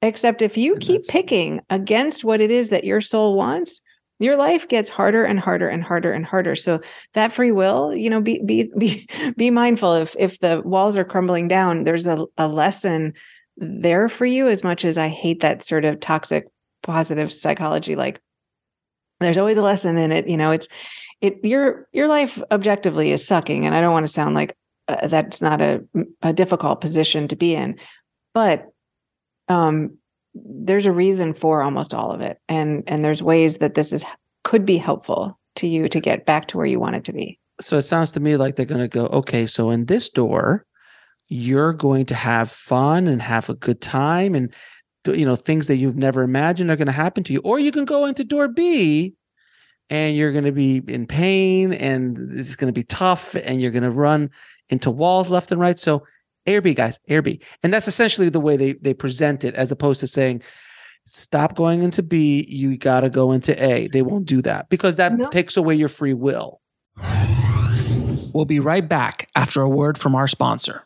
except if you And keep picking against what it is that your soul wants your life gets harder and harder and harder and harder. So that free will you know be be *laughs* be be mindful. If if the walls are crumbling down there's a, a lesson there for you as much as i hate that sort of toxic positive psychology like there's always a lesson in it you know it's it your your life objectively is sucking and i don't want to sound like uh, that's not a, a difficult position to be in but um there's a reason for almost all of it and and there's ways that this is could be helpful to you to get back to where you wanted to be. So it sounds to me like they're going to go, okay, so in this door, you're going to have fun and have a good time and you know things that you've never imagined are going to happen to you. Or you can go into door b and you're going to be in pain and it's going to be tough and you're going to run into walls left and right. So a or b guys a or b. And that's essentially the way they they present it as opposed to saying stop going into b you got to go into a. They won't do that because that no. takes away your free will. We'll be right back after a word from our sponsor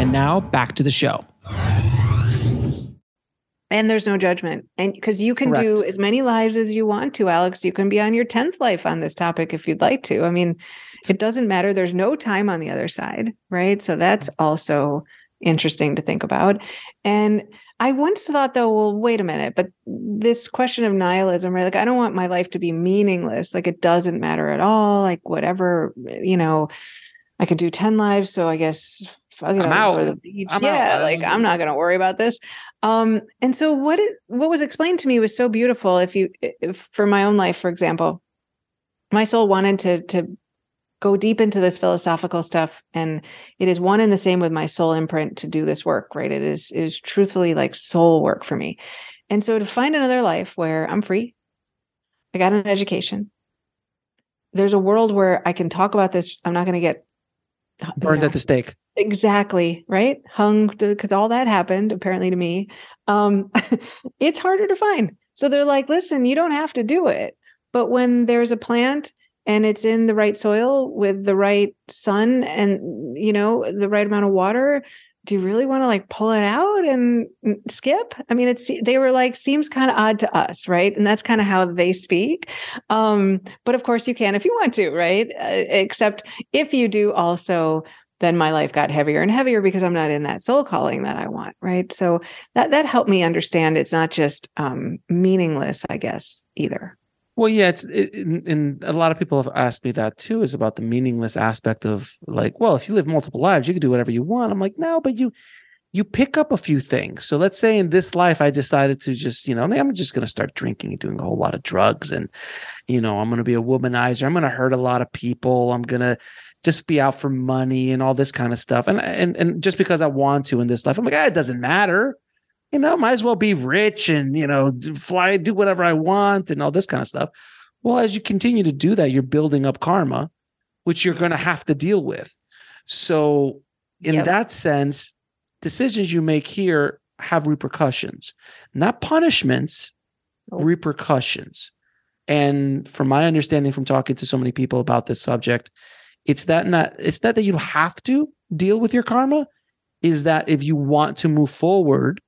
And now back to the show. And there's no judgment. And because you can Correct. do as many lives as you want to, Alex, you can be on your 10th life on this topic if you'd like to. I mean, it doesn't matter. There's no time on the other side, right? So that's also interesting to think about. And I once thought, though, well, wait a minute, but this question of nihilism, right? Like, I don't want my life to be meaningless. Like, it doesn't matter at all. Like, whatever, you know, I could do 10 lives. So I guess I'm out. For the beach. I'm yeah, out. like I'm not gonna worry about this. Um, and so what it what was explained to me was so beautiful. If you if for my own life, for example, my soul wanted to to go deep into this philosophical stuff and it is one and the same with my soul imprint to do this work right it is it is truthfully like soul work for me and so to find another life where i'm free i got an education there's a world where i can talk about this i'm not going to get burned you know, at the stake Exactly, right? Hung because all that happened apparently to me. Um, *laughs* it's harder to find. So they're like, listen, you don't have to do it. But when there's a plant and it's in the right soil with the right sun and you know the right amount of water, do you really want to like pull it out and skip? I mean, it's they were like seems kind of odd to us, right? And that's kind of how they speak. Um, but of course, you can if you want to, right? Uh, except if you do also then my life got heavier and heavier because I'm not in that soul calling that I want, right? So that that helped me understand it's not just um, meaningless, I guess, either. Well, yeah, it's it, and a lot of people have asked me that too, is about the meaningless aspect of like, well, if you live multiple lives, you can do whatever you want. I'm like, no, but you you pick up a few things. So let's say in this life, I decided to just, you know, I'm just going to start drinking and doing a whole lot of drugs, and you know, I'm going to be a womanizer. I'm going to hurt a lot of people. I'm going to just be out for money and all this kind of stuff. And and and just because I want to in this life, I'm like, ah, it doesn't matter. You know, might as well be rich and you know, fly, do whatever I want and all this kind of stuff. Well, as you continue to do that, you're building up karma, which you're going to have to deal with. So, in yep. that sense, decisions you make here have repercussions, not punishments, repercussions. And from my understanding from talking to so many people about this subject, it's that not it's not that you have to deal with your karma, is that if you want to move forward,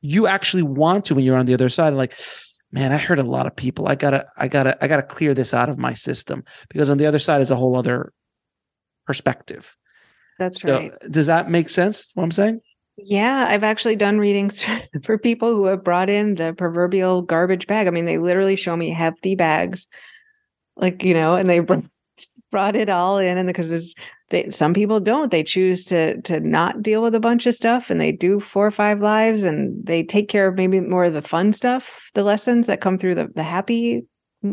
you actually want to when you're on the other side. Like, man, I heard a lot of people. I gotta, I gotta, I gotta clear this out of my system because on the other side is a whole other perspective. That's so, right. Does that make sense? What I'm saying? Yeah, I've actually done readings *laughs* for people who have brought in the proverbial garbage bag. I mean, they literally show me hefty bags, like you know, and they bring brought it all in and because it's they some people don't they choose to to not deal with a bunch of stuff and they do four or five lives and they take care of maybe more of the fun stuff the lessons that come through the the happy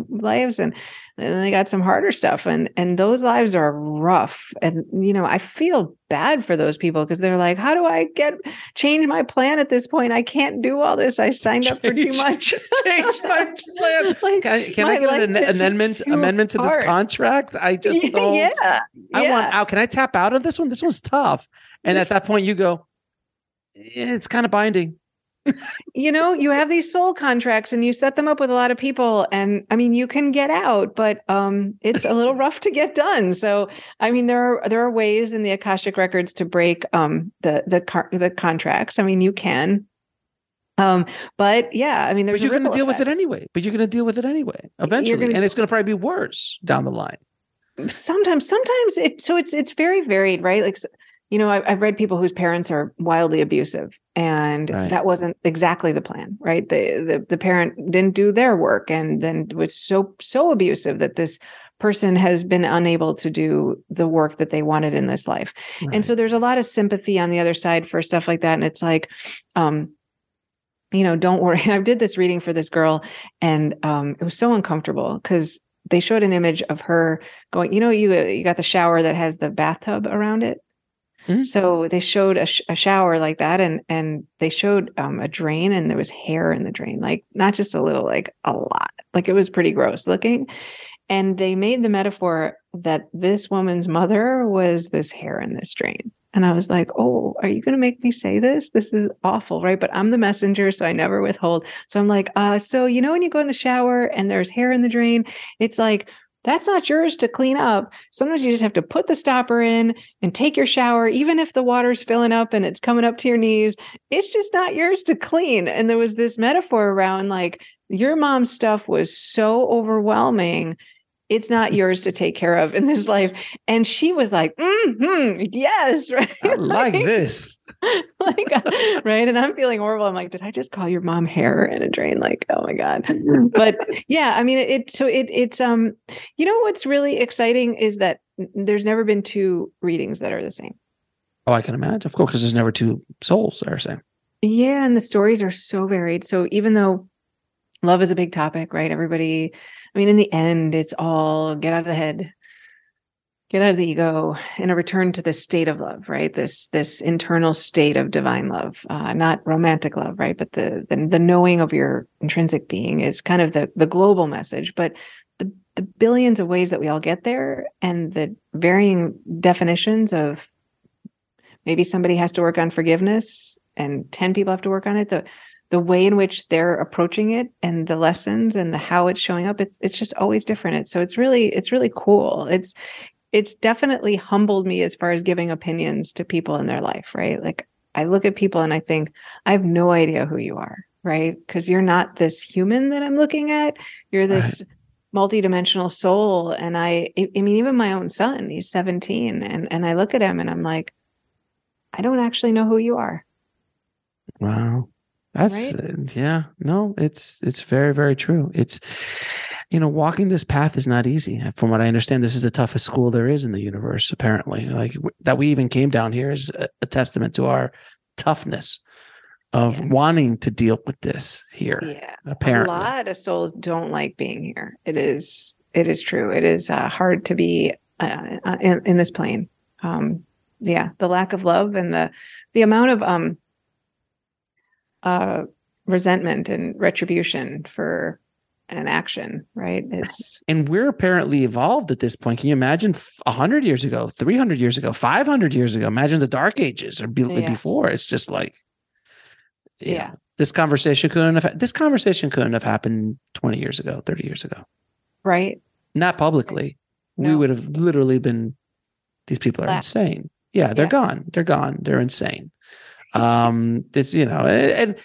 lives and and they got some harder stuff and and those lives are rough. And you know i feel bad for those people because they're like how do i get change my plan at this point? I can't do all this. I signed change, up for too much. *laughs* change my *laughs* plan. Like, can, can i get an amendment amendment to hard. this contract? I *laughs* just don't yeah, i want out. Can i tap out of this one? This one's tough. And at that point you go eh, it's kind of binding you know, you have these soul contracts and you set them up with a lot of people and I mean you can get out, but um it's a little rough to get done. So, I mean there are there are ways in the Akashic records to break um the the car- the contracts. I mean, you can um, but yeah, I mean, there's. But you're going to deal effect. with it anyway. But you're going to deal with it anyway, eventually, gonna, and it's going to probably be worse down the line. Sometimes, sometimes it. So it's it's very varied, right? Like you know, I, have read people whose parents are wildly abusive, and right. that wasn't exactly the plan, right? The, the the parent didn't do their work, and then was so so abusive that this person has been unable to do the work that they wanted in this life. Right. And so there's a lot of sympathy on the other side for stuff like that, and it's like, um, you know, don't worry. *laughs* I did this reading for this girl and um, it was so uncomfortable because they showed an image of her going, you know, you, you got the shower that has the bathtub around it. Mm-hmm. So they showed a, sh- a, shower like that, and and they showed um, a drain, and there was hair in the drain, like not just a little, like a lot. Like it was pretty gross looking. And they made the metaphor that this woman's mother was this hair in this drain. And I was like, oh, are you going to make me say this? This is awful, right? But I'm the messenger, so I never withhold. So I'm like, uh, so you know, when you go in the shower and there's hair in the drain, it's like, that's not yours to clean up. Sometimes you just have to put the stopper in and take your shower, even if the water's filling up and it's coming up to your knees. It's just not yours to clean. And there was this metaphor around like, your mom's stuff was so overwhelming it's not yours to take care of in this life. And she was like, mm-hmm, yes, *laughs* right. I like, like this. *laughs* like, uh, right. And I'm feeling horrible. I'm like, did I just call your mom hair in a drain? Like, oh my God. but yeah, I mean, it, it, so it, it's, um, you know, what's really exciting is that there's never been two readings that are the same. Oh, I can imagine. Of course, because there's never two souls that are the same. Yeah. And the stories are so varied. So even though love is a big topic, right? Everybody, I mean, in the end, it's all get out of the head, get out of the ego, and a return to this state of love, right? This this internal state of divine love, uh, not romantic love, right? But the, the the knowing of your intrinsic being is kind of the the global message. But the the billions of ways that we all get there, and the varying definitions of maybe somebody has to work on forgiveness and 10 people have to work on it the the way in which they're approaching it and the lessons and the how it's showing up it's it's just always different. It's, so it's really it's really cool. It's it's definitely humbled me as far as giving opinions to people in their life right? Like i look at people and i think i have no idea who you are right? Because you're not this human that i'm looking at. You're this right. multidimensional soul. And I i mean even my own son he's 17 and and i look at him and i'm like i don't actually know who you are. Wow that's right? Uh, yeah, no, it's it's very very true. It's you know, walking this path is not easy. From what I understand, this is the toughest school there is in the universe. Apparently, like that we even came down here is a, a testament to our toughness of yeah. wanting to deal with this here. Yeah, apparently, a lot of souls don't like being here. It is it is true. It is uh, hard to be uh, uh in, in this plane. Um, yeah, the lack of love and the the amount of um uh, resentment and retribution for an action, right? It's and we're apparently evolved at this point. Can you imagine hundred years ago, three hundred years ago, five hundred years ago? Imagine the Dark Ages or be, yeah. before. It's just like, yeah, yeah, this conversation couldn't have this conversation couldn't have happened twenty years ago, thirty years ago, right? Not publicly. No. We would have literally been. These people are insane. Yeah, they're yeah. gone. They're gone. They're insane um it's you know and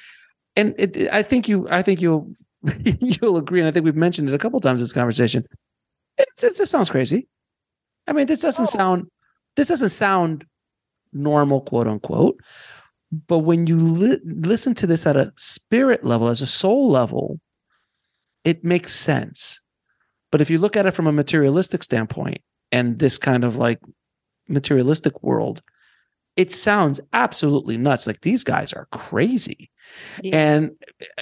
and it, i think you i think you'll *laughs* you'll agree and i think we've mentioned it a couple times in this conversation. It, it, this sounds crazy. I mean this doesn't oh. sound this doesn't sound normal quote unquote but when you li- listen to this at a spirit level as a soul level it makes sense. But if you look at it from a materialistic standpoint and this kind of like materialistic world it sounds absolutely nuts. Like these guys are crazy. Yeah. And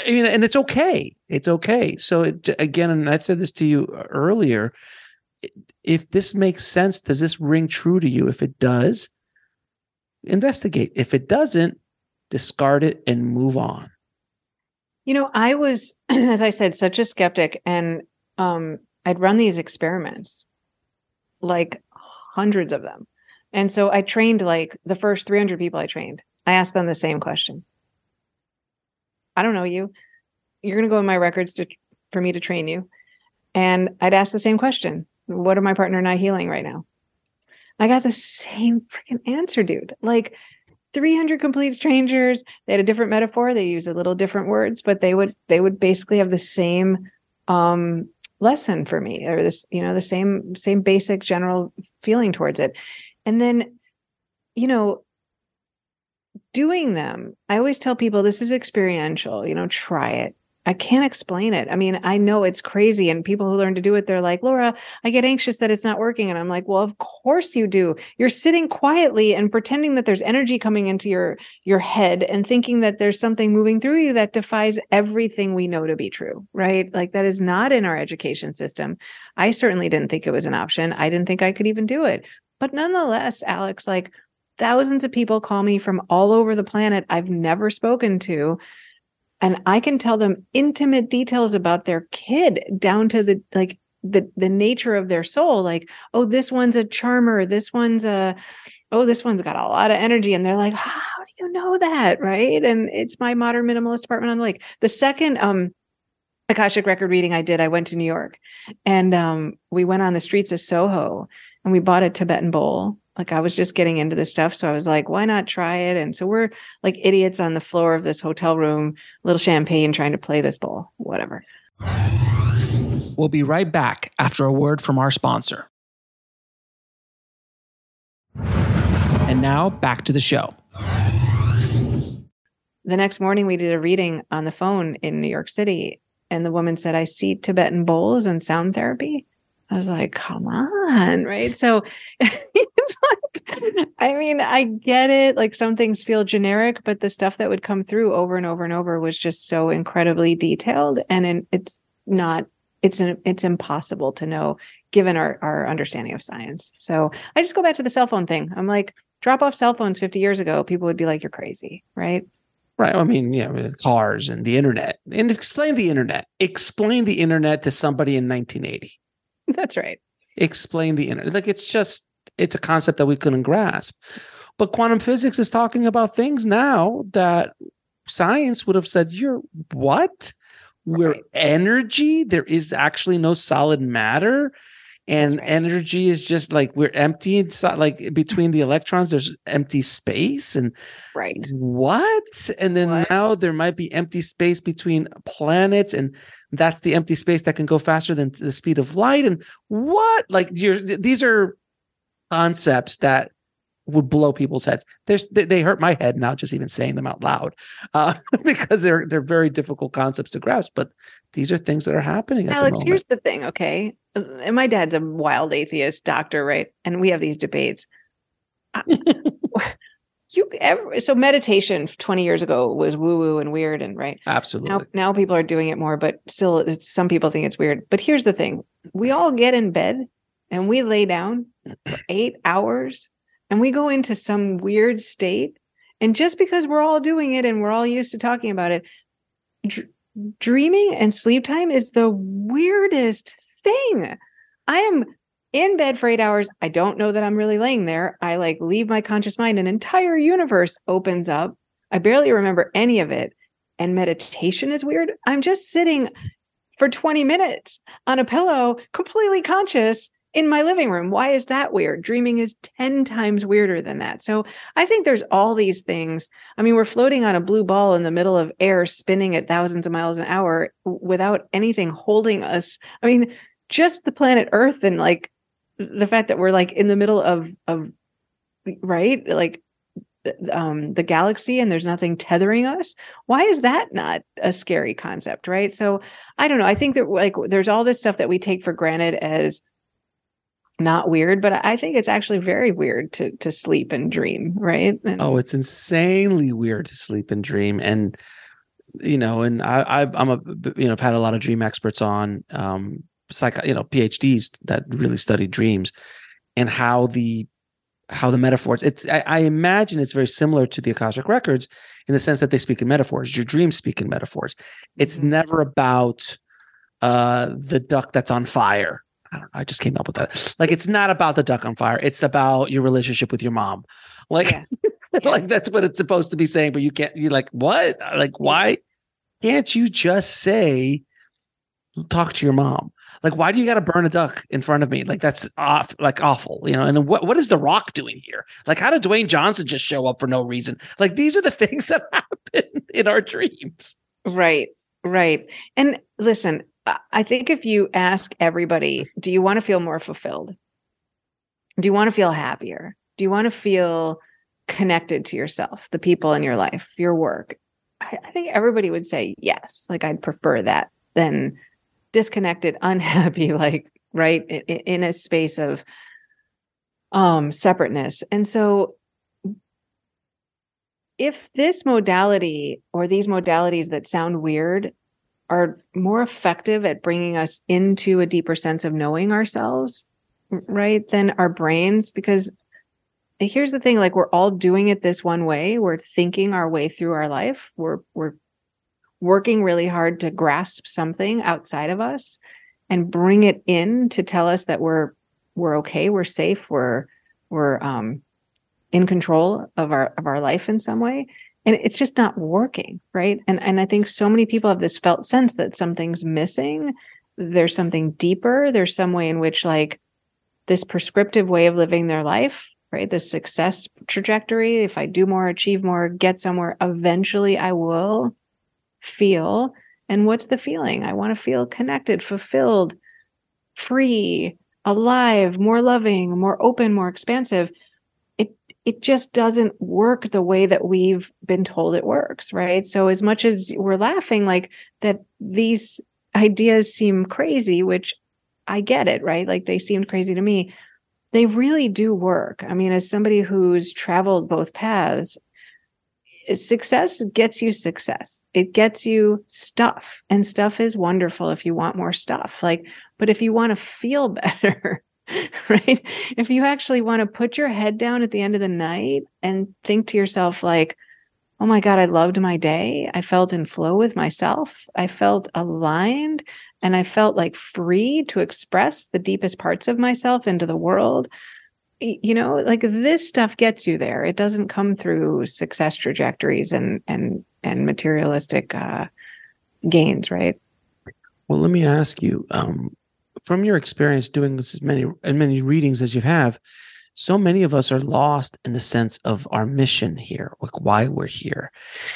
I mean, and it's okay. It's okay. So it, again, and I said this to you earlier. If this makes sense, does this ring true to you? If it does, investigate. If it doesn't, discard it and move on. You know, I was, *clears throat* as I said, such a skeptic, and um, I'd run these experiments, like hundreds of them and so I trained like the first 300 people I trained. I asked them the same question. I don't know you. You're going to go in my records to for me to train you. And I'd ask the same question. What are my partner and I healing right now? I got the same freaking answer, dude. Like 300 complete strangers, they had a different metaphor, they use a little different words, but they would they would basically have the same um lesson for me or this, you know, the same same basic general feeling towards it. And then, you know, doing them, I always tell people this is experiential, you know, try it. I can't explain it. I mean, I know it's crazy and people who learn to do it they're like, "Laura, I get anxious that it's not working." And I'm like, "Well, of course you do. You're sitting quietly and pretending that there's energy coming into your your head and thinking that there's something moving through you that defies everything we know to be true." Right? Like that is not in our education system. I certainly didn't think it was an option. I didn't think I could even do it. But nonetheless, Alex, like thousands of people call me from all over the planet I've never spoken to and I can tell them intimate details about their kid down to the like the the nature of their soul like oh this one's a charmer this one's a oh this one's got a lot of energy and they're like how do you know that? Right? And it's my modern minimalist apartment on the lake. The second um akashic record reading i did i went to new york and um we went on the streets of soho and we bought a tibetan bowl like I was just getting into this stuff. So I was like, why not try it? And so we're like idiots on the floor of this hotel room, little champagne trying to play this bowl, whatever. We'll be right back after a word from our sponsor. And now back to the show. The next morning, we did a reading on the phone in New York City. And the woman said, I see Tibetan bowls and sound therapy. I was like, come on, right? So *laughs* it's like, I mean, I get it. Like some things feel generic, but the stuff that would come through over and over and over was just so incredibly detailed. And it's not, it's an, it's impossible to know given our, our understanding of science. So I just go back to the cell phone thing. I'm like, drop off cell phones 50 years ago, people would be like, you're crazy, right? Right. I mean, yeah, with cars and the internet. And explain the internet. Explain the internet to somebody in 1980. *laughs* That's right. Explain the internet. Like it's just it's a concept that we couldn't grasp. But quantum physics is talking about things now that science would have said, You're what? We're right. energy. There is actually no solid matter and right. energy is just like we're empty inside like between the electrons there's empty space and right what and then what? now there might be empty space between planets and that's the empty space that can go faster than the speed of light and what like you're these are concepts that would blow people's heads. There's they, they hurt my head now just even saying them out loud *laughs* uh, because they're they're very difficult concepts to grasp. But these are things that are happening. Alex, the here's the thing, okay? And my dad's a wild atheist doctor, right? And we have these debates. *laughs* you ever so meditation 20 years ago was woo woo and weird and right absolutely now, now people are doing it more but still some people think it's weird but here's the thing we all get in bed and we lay down for *clears throat* eight hours and we go into some weird state. And just because we're all doing it and we're all used to talking about it, dr- dreaming and sleep time is the weirdest thing. I am in bed for eight hours. I don't know that I'm really laying there. I like leave my conscious mind, an entire universe opens up. I barely remember any of it. And meditation is weird. I'm just sitting for 20 minutes on a pillow, completely conscious, in my living room. Why is that weird? Dreaming is 10 times weirder than that. So I think there's all these things. I mean, we're floating on a blue ball in the middle of air, spinning at thousands of miles an hour without anything holding us. I mean, just the planet Earth and like the fact that we're like in the middle of, of, right? Like, um, the galaxy and there's nothing tethering us why is that not a scary concept right so i don't know i think that like there's all this stuff that we take for granted as not weird, but I think it's actually very weird to to sleep and dream, right? And, oh, it's insanely weird to sleep and dream, and you know, and I, I am a you know I've had a lot of dream experts on, um, psych you know PhDs that really study dreams, and how the how the metaphors. It's I, I imagine it's very similar to the Akashic records in the sense that they speak in metaphors. Your dreams speak in metaphors. It's mm-hmm. never about uh the duck that's on fire I don't know. I just came up with that. Like, it's not about the duck on fire. It's about your relationship with your mom. Like, yeah. *laughs* like that's what it's supposed to be saying. But you can't. You're like, what? Like, why can't you just say, talk to your mom? Like, why do you got to burn a duck in front of me? Like, that's off, like awful, you know. And what what is The Rock doing here? Like, how did Dwayne Johnson just show up for no reason? Like, these are the *laughs* things that happen in our dreams. Right, right. And listen, I think if you ask everybody, do you want to feel more fulfilled? Do you want to feel happier? Do you want to feel connected to yourself, the people in your life, your work? I, I think everybody would say yes. Like I'd prefer that than disconnected, unhappy, *laughs* like right in, a space of um separateness. And so if this modality or these modalities that sound weird are more effective at bringing us into a deeper sense of knowing ourselves, right, than our brains, because here's the thing like we're all doing it this one way we're thinking our way through our life we're we're working really hard to grasp something outside of us and bring it in to tell us that we're we're okay we're safe we're we're um in control of our of our life in some way and it's just not working right and and i think so many people have this felt sense that something's missing there's something deeper there's some way in which like this prescriptive way of living their life right? The success trajectory. If I do more, achieve more, get somewhere, eventually I will feel. And what's the feeling? I want to feel connected, fulfilled, free, alive, more loving, more open, more expansive. It it just doesn't work the way that we've been told it works, right? So as much as we're laughing like that these ideas seem crazy, which I get it, right? Like they seemed crazy to me they really do work. I mean, as somebody who's traveled both paths, success gets you success. It gets you stuff, and stuff is wonderful if you want more stuff. Like, but if you want to feel *laughs* better, right? If you actually want to put your head down at the end of the night and think to yourself, like, oh my God, I loved my day. I felt in flow with myself. I felt aligned and I felt like free to express the deepest parts of myself into the world. You know, like this stuff gets you there. It doesn't come through success trajectories and and and materialistic uh, gains, right? Well, let me ask you, um, from your experience doing this as many as many readings as you have, so many of us are lost in the sense of our mission here, like why we're here,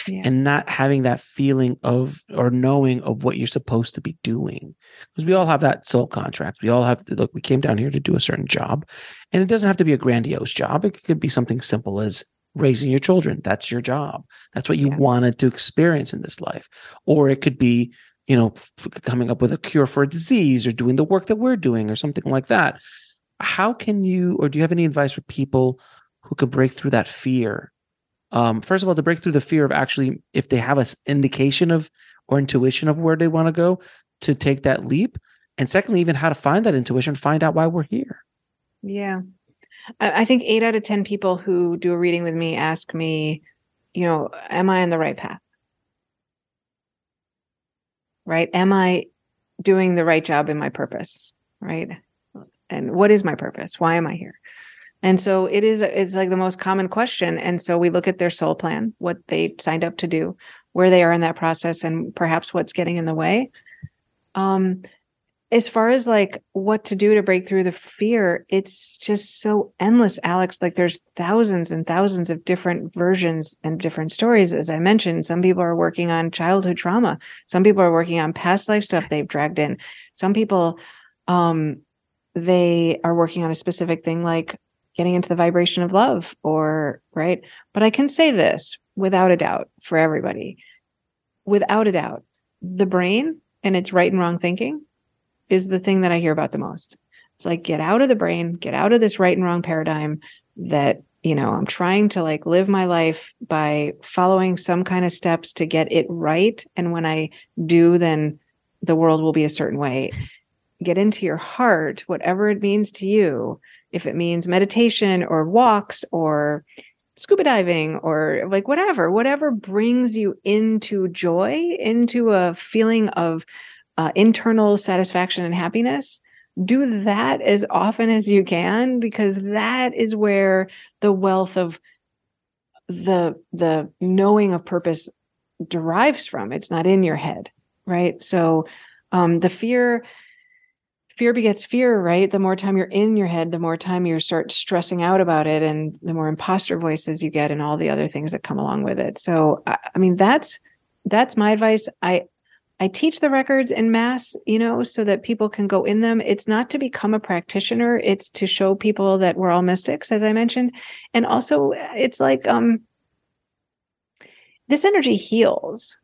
yeah. and not having that feeling of or knowing of what you're supposed to be doing. Because we all have that soul contract. We all have to look, we came down here to do a certain job, and it doesn't have to be a grandiose job. It could be something simple as raising your children. That's your job. That's what you yeah. wanted to experience in this life. Or it could be, you know, coming up with a cure for a disease or doing the work that we're doing or something like that how can you or do you have any advice for people who could break through that fear? Um, first of all to break through the fear of actually if they have an indication of or intuition of where they want to go to take that leap. And secondly even how to find that intuition find out why we're here. Yeah. I think eight out of ten people who do a reading with me ask me you know am i on the right path? Right? Am i doing the right job in my purpose? Right and what is my purpose? Why am i here? And so it is it's like the most common question. And so we look at their soul plan what they signed up to do where they are in that process and perhaps what's getting in the way. Um as far as like what to do to break through the fear it's just so endless alex. Like there's thousands and thousands of different versions and different stories as i mentioned. Some people are working on childhood trauma. Some people are working on past life stuff they've dragged in. Some people um they are working on a specific thing like getting into the vibration of love or right? But i can say this without a doubt for everybody. Without a doubt the brain and its right and wrong thinking is the thing that i hear about the most. It's like get out of the brain get out of this right and wrong paradigm that you know i'm trying to like live my life by following some kind of steps to get it right. And when i do then the world will be a certain way get into your heart, whatever it means to you, if it means meditation or walks or scuba diving or like whatever, whatever brings you into joy, into a feeling of uh, internal satisfaction and happiness, do that as often as you can because that is where the wealth of the the knowing of purpose derives from. It's not in your head right? So um the fear fear begets fear, right? The more time you're in your head, the more time you start stressing out about it, and the more imposter voices you get, and all the other things that come along with it. So, I mean, that's that's my advice. I I teach the records in mass, you know, so that people can go in them. It's not to become a practitioner; it's to show people that we're all mystics, as I mentioned, and also it's like um this energy heals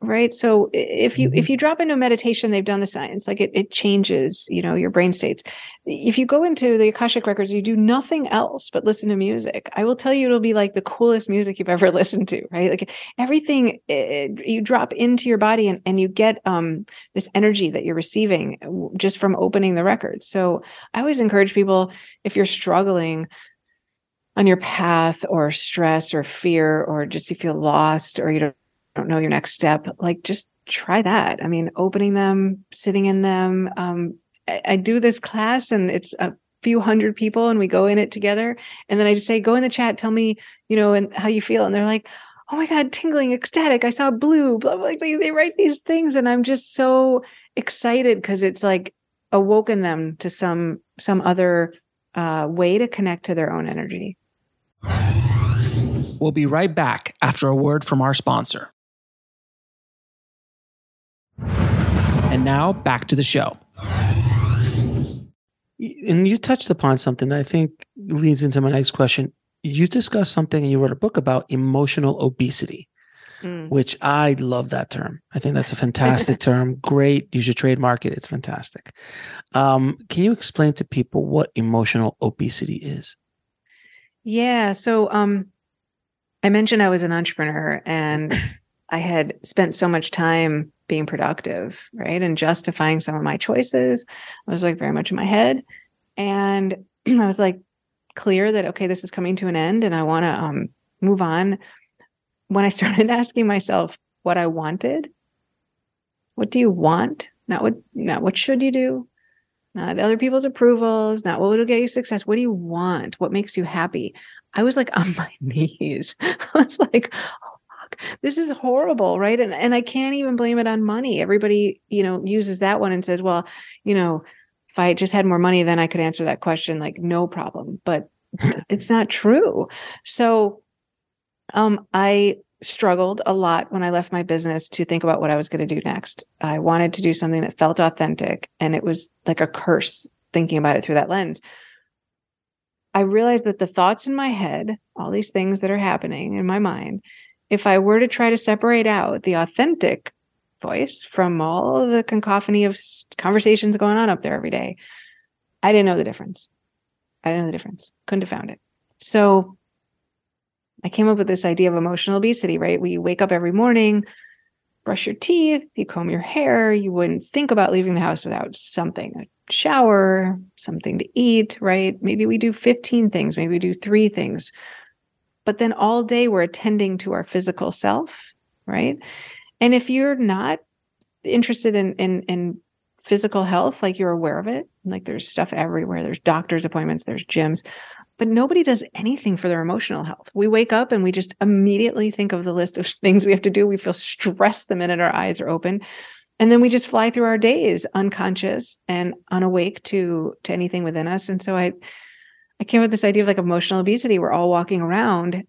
right? So if you mm-hmm. if you drop into meditation they've done the science like it, it changes you know your brain states. If you go into the akashic records you do nothing else but listen to music. I will tell you it'll be like the coolest music you've ever *laughs* listened to right? Like everything it, you drop into your body and, and you get um this energy that you're receiving just from opening the records. So i always encourage people if you're struggling on your path or stress or fear or just you feel lost or you don't don't know your next step, like just try that. I mean, opening them, sitting in them. Um, I, I do this class and it's a few hundred people and we go in it together. And then I just say, go in the chat, tell me, you know, and how you feel. And they're like, oh my God, tingling, ecstatic. I saw blue, blah, blah. Like they, they write these things. And I'm just so excited because it's like awoken them to some some other uh, way to connect to their own energy. We'll be right back after a word from our sponsor. And now back to the show. And you touched upon something that I think leads into my next question. You discussed something and you wrote a book about emotional obesity, mm. which I love that term. I think that's a fantastic *laughs* term. Great. You should trademark it. It's fantastic. Um, can you explain to people what emotional obesity is? Yeah. So um, I mentioned I was an entrepreneur and *laughs* I had spent so much time being productive, right? And justifying some of my choices. I was like very much in my head. And *clears throat* I was like clear that, okay, this is coming to an end and I want to um, move on. When I *laughs* started asking myself what I wanted, what do you want? Not what, not what should you do? Not other people's approvals, not what will get you success. What do you want? What makes you happy? I was like *laughs* on my knees. I was like, this is horrible right? And and i can't even blame it on money. Everybody you know uses that one and says well you know if i just had more money then i could answer that question like no problem. But *laughs* it's not true. So um i struggled a lot when i left my business to think about what i was going to do next. I wanted to do something that felt authentic and it was like a curse thinking about it through that lens. I realized that the thoughts in my head, all these things that are happening in my mind, if I were to try to separate out the authentic voice from all the cacophony of conversations going on up there every day, I didn't know the difference. I didn't know the difference. Couldn't have found it. So I came up with this idea of emotional obesity, right? We wake up every morning, brush your teeth, you comb your hair, you wouldn't think about leaving the house without something, a shower, something to eat, right? Maybe we do 15 things, maybe we do three things but then all day we're attending to our physical self, right? And if you're not interested in in in physical health, like you're aware of it, like there's stuff everywhere, there's doctor's appointments, there's gyms, but nobody does anything for their emotional health. We wake up and we just immediately think of the list of *laughs* things we have to do. We feel stressed the minute our eyes are open. And then we just fly through our days unconscious and unawake to to anything within us. And so I I came up with this idea of like emotional obesity. We're all walking around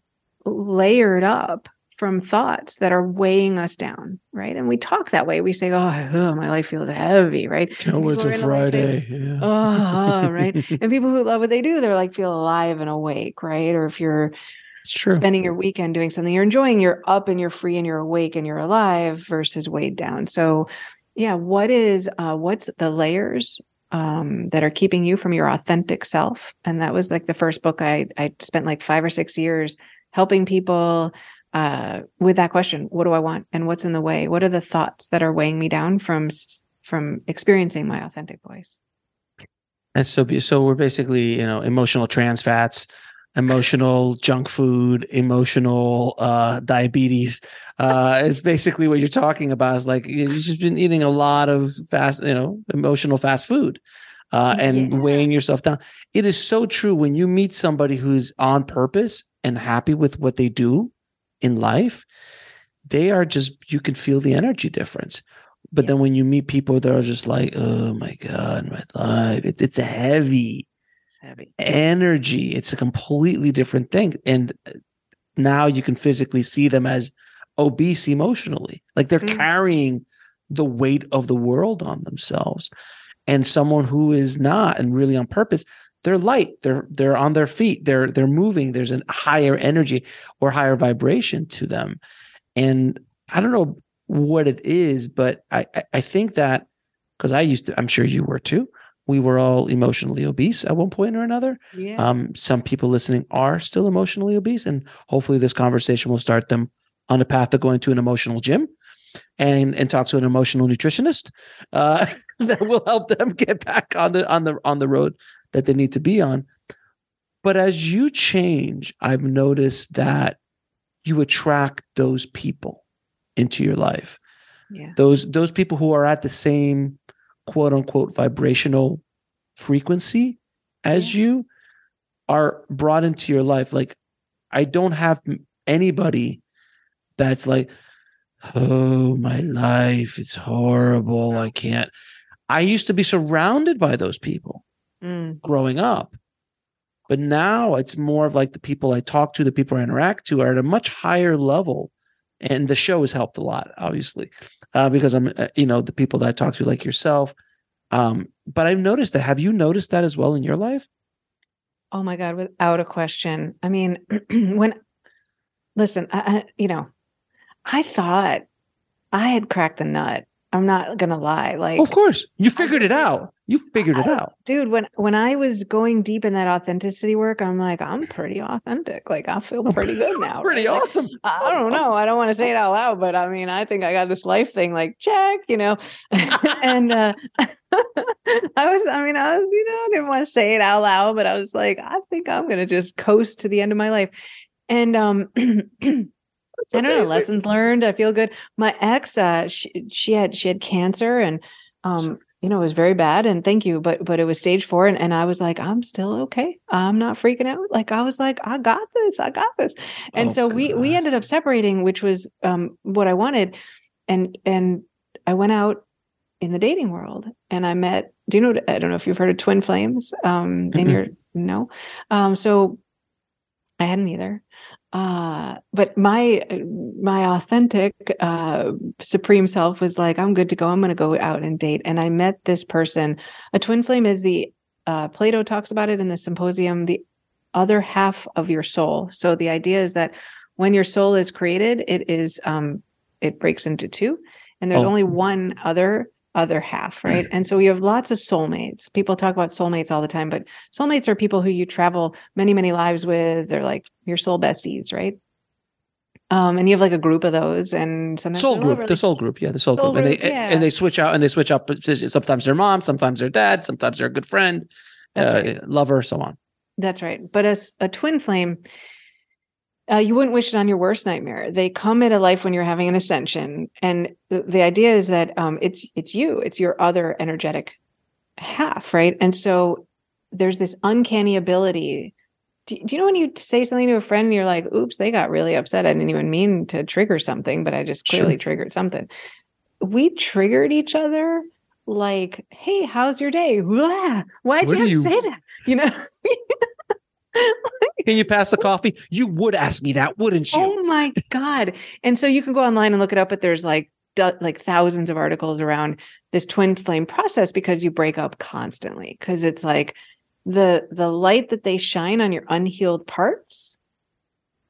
layered up from thoughts that are weighing us down, right? And we talk that way. We say, "Oh, oh my life feels heavy," right? Can't wait till Friday. Like, yeah. Oh, right. *laughs* and people who love what they do, they're like feel alive and awake, right? Or if you're spending your weekend doing something you're enjoying, you're up and you're free and you're awake and you're alive versus weighed down. So, yeah, what is uh, what's the layers um, that are keeping you from your authentic self. And that was like the first book I I spent like five or six years helping people uh, with that question: What do I want, and what's in the way? What are the thoughts that are weighing me down from from experiencing my authentic voice? And so so we're basically you know emotional trans fats emotional junk food, emotional uh, diabetes. Uh, is basically what you're talking about. Is like you've just been eating a lot of fast, you know, emotional fast food. Uh, and yeah. weighing yourself down. It is so true when you meet somebody who's on purpose and happy with what they do in life, they are just, you can feel the energy difference. But yeah. then when you meet people that are just like, oh my God, my life, it, it's heavy heavy energy it's a completely different thing and now you can physically see them as obese emotionally like they're mm-hmm. carrying the weight of the world on themselves and someone who is not and really on purpose they're light they're they're on their feet they're they're moving there's a higher energy or higher vibration to them and i don't know what it is but i i think that because i used to i'm sure you were too we were all emotionally obese at one point or another Yeah. um, some people listening are still emotionally obese and hopefully this conversation will start them on the path to going to an emotional gym and and talk to an emotional nutritionist uh, *laughs* that will help them get back on the on the on the road that they need to be on. But as you change, I've noticed that you attract those people into your life. yeah. Those those people who are at the same quote unquote vibrational frequency as you are brought into your life. Like I don't have anybody that's like, oh, my life it's horrible. I can't. I used to be surrounded by those people Mm. growing up. But now it's more of like the people I talk to, the people I interact to are at a much higher level. And the show has helped a lot, obviously, uh, because I'm, uh, you know, the people that I talk to, like yourself. Um, but I've noticed that. Have you noticed that as well in your life? Oh my God, without a question. I mean, *clears throat* when, listen, I, I, you know, I thought I had cracked the nut. I'm not gonna lie. Like, of course, you figured it out. You figured it out. dude, when when I was going deep in that authenticity work, I'm like, I'm pretty authentic. Like, I feel *laughs* pretty good now. Pretty right? Like, awesome. I don't know. I don't want to say it out loud, but I mean, I think I got this life thing like check, you know. *laughs* and uh *laughs* I was, I mean, I was, you know, I didn't want to say it out loud, but I was like, I think I'm gonna just coast to the end of my life. And um *clears throat* I don't know, lessons learned. I feel good. My ex, uh, she she had she had cancer and um you know, it was very bad and thank you, but but it was stage four and, and I was like, I'm still okay. I'm not freaking out. Like I was like, I got this, I got this. And Oh, so we we ended up separating, which was um what I wanted. And and I went out in the dating world and I met, do you know I don't know if you've heard of twin flames um in your no. Um so I hadn't either. Uh, but my my authentic uh, supreme self was like, I'm good to go. I'm going to go out and date. And I met this person. A twin flame is the uh, Plato talks about it in the symposium. The other half of your soul. So the idea is that when your soul is created, it is um, it breaks into two, and there's Oh. only one other other half, right? And so we have lots of soulmates. People talk about soulmates all the time, but soulmates are people who you travel many many lives with they're like your soul besties right um and you have like a group of those and sometimes soul group, the soul group, yeah, the soul, Soul group, and they yeah. and they switch out and they switch up. Sometimes they're mom, sometimes they're dad, sometimes they're a good friend, uh, lover, so on. that's right but as a twin flame uh, you wouldn't wish it on your worst nightmare. They come in a life when you're having an ascension and the, the idea is that um it's it's you it's your other energetic half right? And so there's this uncanny ability. Do, do you know when you say something to a friend and you're like oops they got really upset. I didn't even mean to trigger something but i just Sure. clearly triggered something. We triggered each other like hey how's your day? Blah. why'd What you have you- to say that? You know *laughs* Can you pass the coffee? You would ask me that, wouldn't you? Oh my god! And so you can go online and look it up, but there's like like thousands of articles around this twin flame process because you break up constantly because it's like the the light that they shine on your unhealed parts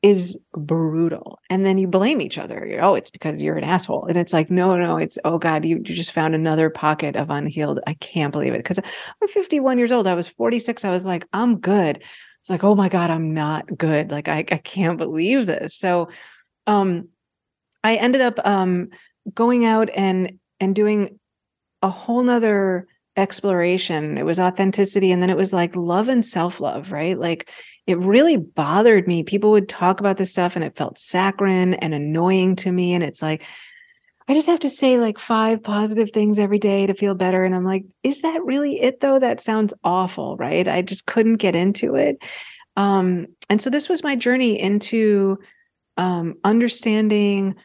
is brutal. And then you blame each other. You're, oh it's because you're an asshole. And it's like no no it's oh god you, you just found another pocket of unhealed. I can't believe it. Because i'm 51 years old. I was 46 i was like i'm good it's like oh my god i'm not good. Like i, I can't believe this. So um i ended up um going out and and doing a whole nother exploration. It was authenticity and then it was like love and self-love right? Like it really bothered me. People would talk about this stuff and it felt saccharine and annoying to me and it's like I just have to say like five positive things every day to feel better. And I'm like, is that really it though? That sounds awful, right? I just couldn't get into it. Um, and so this was my journey into um, understanding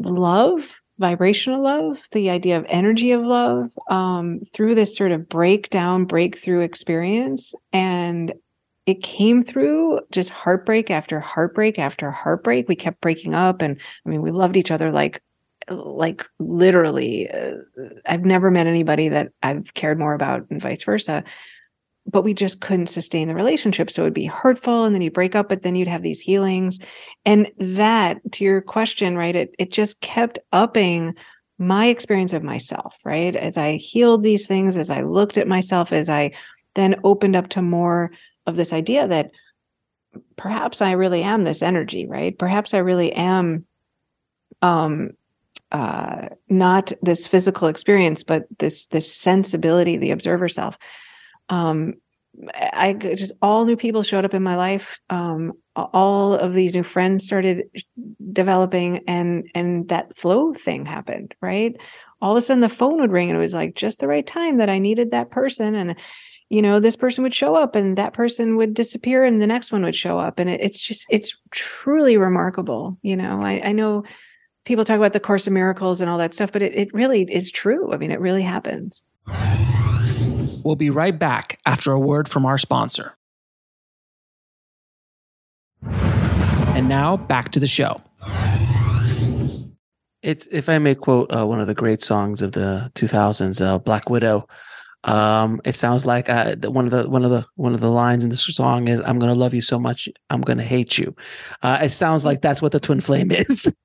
love, vibrational love, the idea of energy of love um, through this sort of breakdown, breakthrough experience. And it came through just heartbreak after heartbreak after heartbreak. We kept breaking up, and I mean, we loved each other like, like literally. Uh, I've never met anybody that I've cared more about, and vice versa. but we just couldn't sustain the relationship. So it'd be hurtful and then you'd break up, but then you'd have these healings. And that, to your question, right, it, it just kept upping my experience of myself, right? As I healed these things, as I looked at myself, as I then opened up to more of this idea that perhaps I really am this energy, right? Perhaps I really am um uh not this physical experience, but this this sensibility, the observer self um, I just all new people showed up in my life. Um, all of these new friends started developing, and and that flow thing happened. Right, all of a sudden the phone would ring, and it was like just the right time that I needed that person, and you know this person would show up, and that person would disappear, and the next one would show up, and it, it's just it's truly remarkable. You know, I, I know people talk about the Course of Miracles and all that stuff, but it it really is true. I mean, it really happens. We'll be right back after a word from our sponsor. And now back to the show. It's if I may quote uh, one of the great songs of the 2000s, uh, "Black Widow." Um, it sounds like uh, one of the one of the one of the lines in this song is "I'm going to love you so much, I'm going to hate you." Uh, it sounds like that's what the twin flame is. *laughs*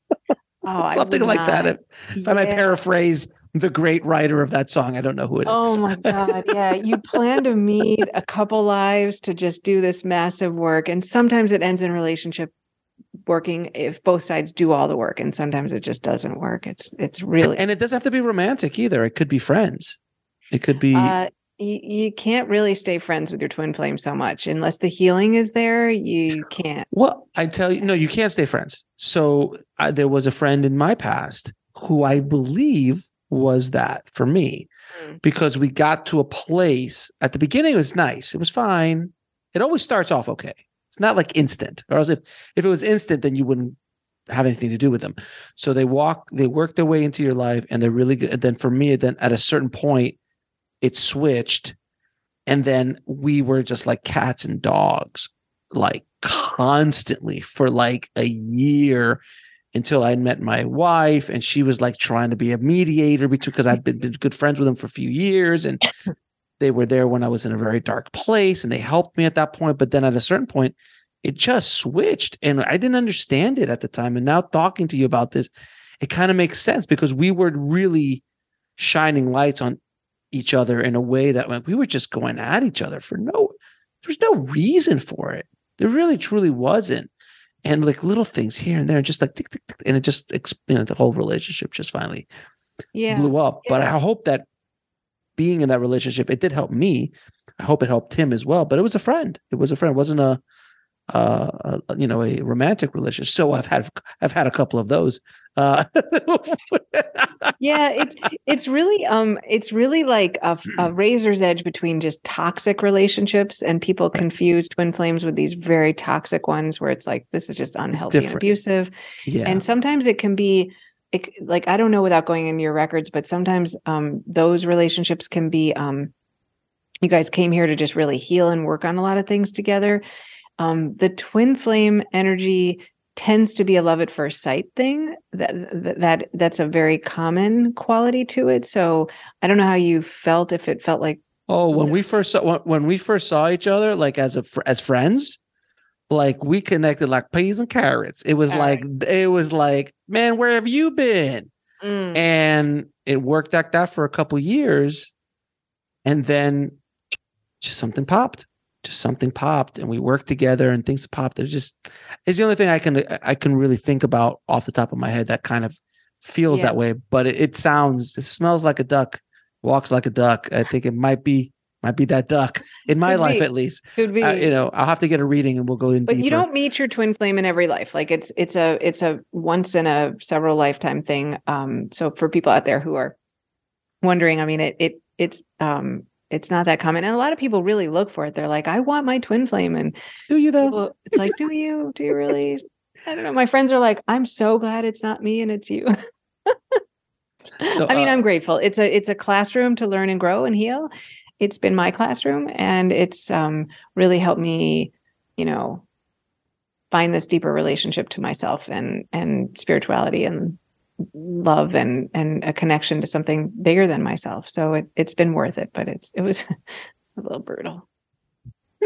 Oh, Something like that. If, if I may paraphrase the great writer of that song. I don't know who it is. Oh my *laughs* God. Yeah. you plan to meet a couple lives to just do this massive work. And sometimes it ends in relationship working if both sides do all the work. And sometimes it just doesn't work. It's it's really And it doesn't have to be romantic either. It could be friends. It could be uh, you, you can't really stay friends with your twin flame so much unless the healing is there. You can't. Well, I tell you, no, you can't stay friends. So uh, there was a friend in my past who I believe was that for me mm. because we got to a place at the beginning it was nice it was fine it always starts off okay it's not like instant or else if if it was instant then you wouldn't have anything to do with them so they walk they work their way into your life and they're really good and then for me then at a certain point it switched and then we were just like cats and dogs like constantly for like a year until I met my wife, and she was like trying to be a mediator between because I'd been, been good friends with them for a few years, and *coughs* they were there when I was in a very dark place, and they helped me at that point. But then at a certain point, it just switched, and I didn't understand it at the time. And now talking to you about this, it kind of makes sense because we were really shining lights on each other in a way that like we were just going at each other for no there's no reason for it. There really truly wasn't and like little things here and there, just like tick, tick, tick, and it just you know the whole relationship just finally yeah. blew up. Yeah. But I hope that being in that relationship, it did help me. I hope it helped him as well. But it was a friend. It was a friend. It wasn't a, uh, you know, a romantic relationship. So I've had I've had a couple of those. Uh, *laughs* yeah, it's it's really um it's really like a, a, *clears throat* razor's edge between just toxic relationships and people confuse twin flames with these very toxic ones where it's like this is just unhealthy and abusive. Yeah, and sometimes it can be. It, like I don't know without going into your records, but sometimes um, those relationships can be. Um, you guys came here to just really heal and work on a lot of things together. Um, the twin flame energy tends to be a love at first sight thing that, that that's a very common quality to it so i don't know how you felt if it felt like oh when we first saw when we first saw each other like as a as friends like we connected like peas and carrots it was All like right. it was like man where have you been mm. and it worked like that for a couple years and then just something popped just something popped and we worked together and things popped. It's just it's the only thing I can I can really think about off the top of my head that kind of feels yeah. that way. But it, it, sounds it smells like a duck, walks like a duck. I think it might be might be that duck in my Could life be. at least. Could be. Uh, you know, I'll have to get a reading and we'll go in. But deeper. you don't meet your twin flame in every life. Like it's it's a it's a once in a several lifetime thing. Um, so for people out there who are wondering, I mean, it it it's um it's not that common. And a lot of people really look for it. They're like, I want my twin flame. And do you though? People, it's like, do you? Do you really? I don't know. My friends are like, I'm so glad it's not me and it's you. so, *laughs* I mean, uh, I'm grateful. It's a it's a classroom to learn and grow and heal. It's been my classroom and it's um, really helped me, you know, find this deeper relationship to myself and and spirituality and love and and a connection to something bigger than myself. So it it's been worth it, but it's it was *laughs* a little brutal.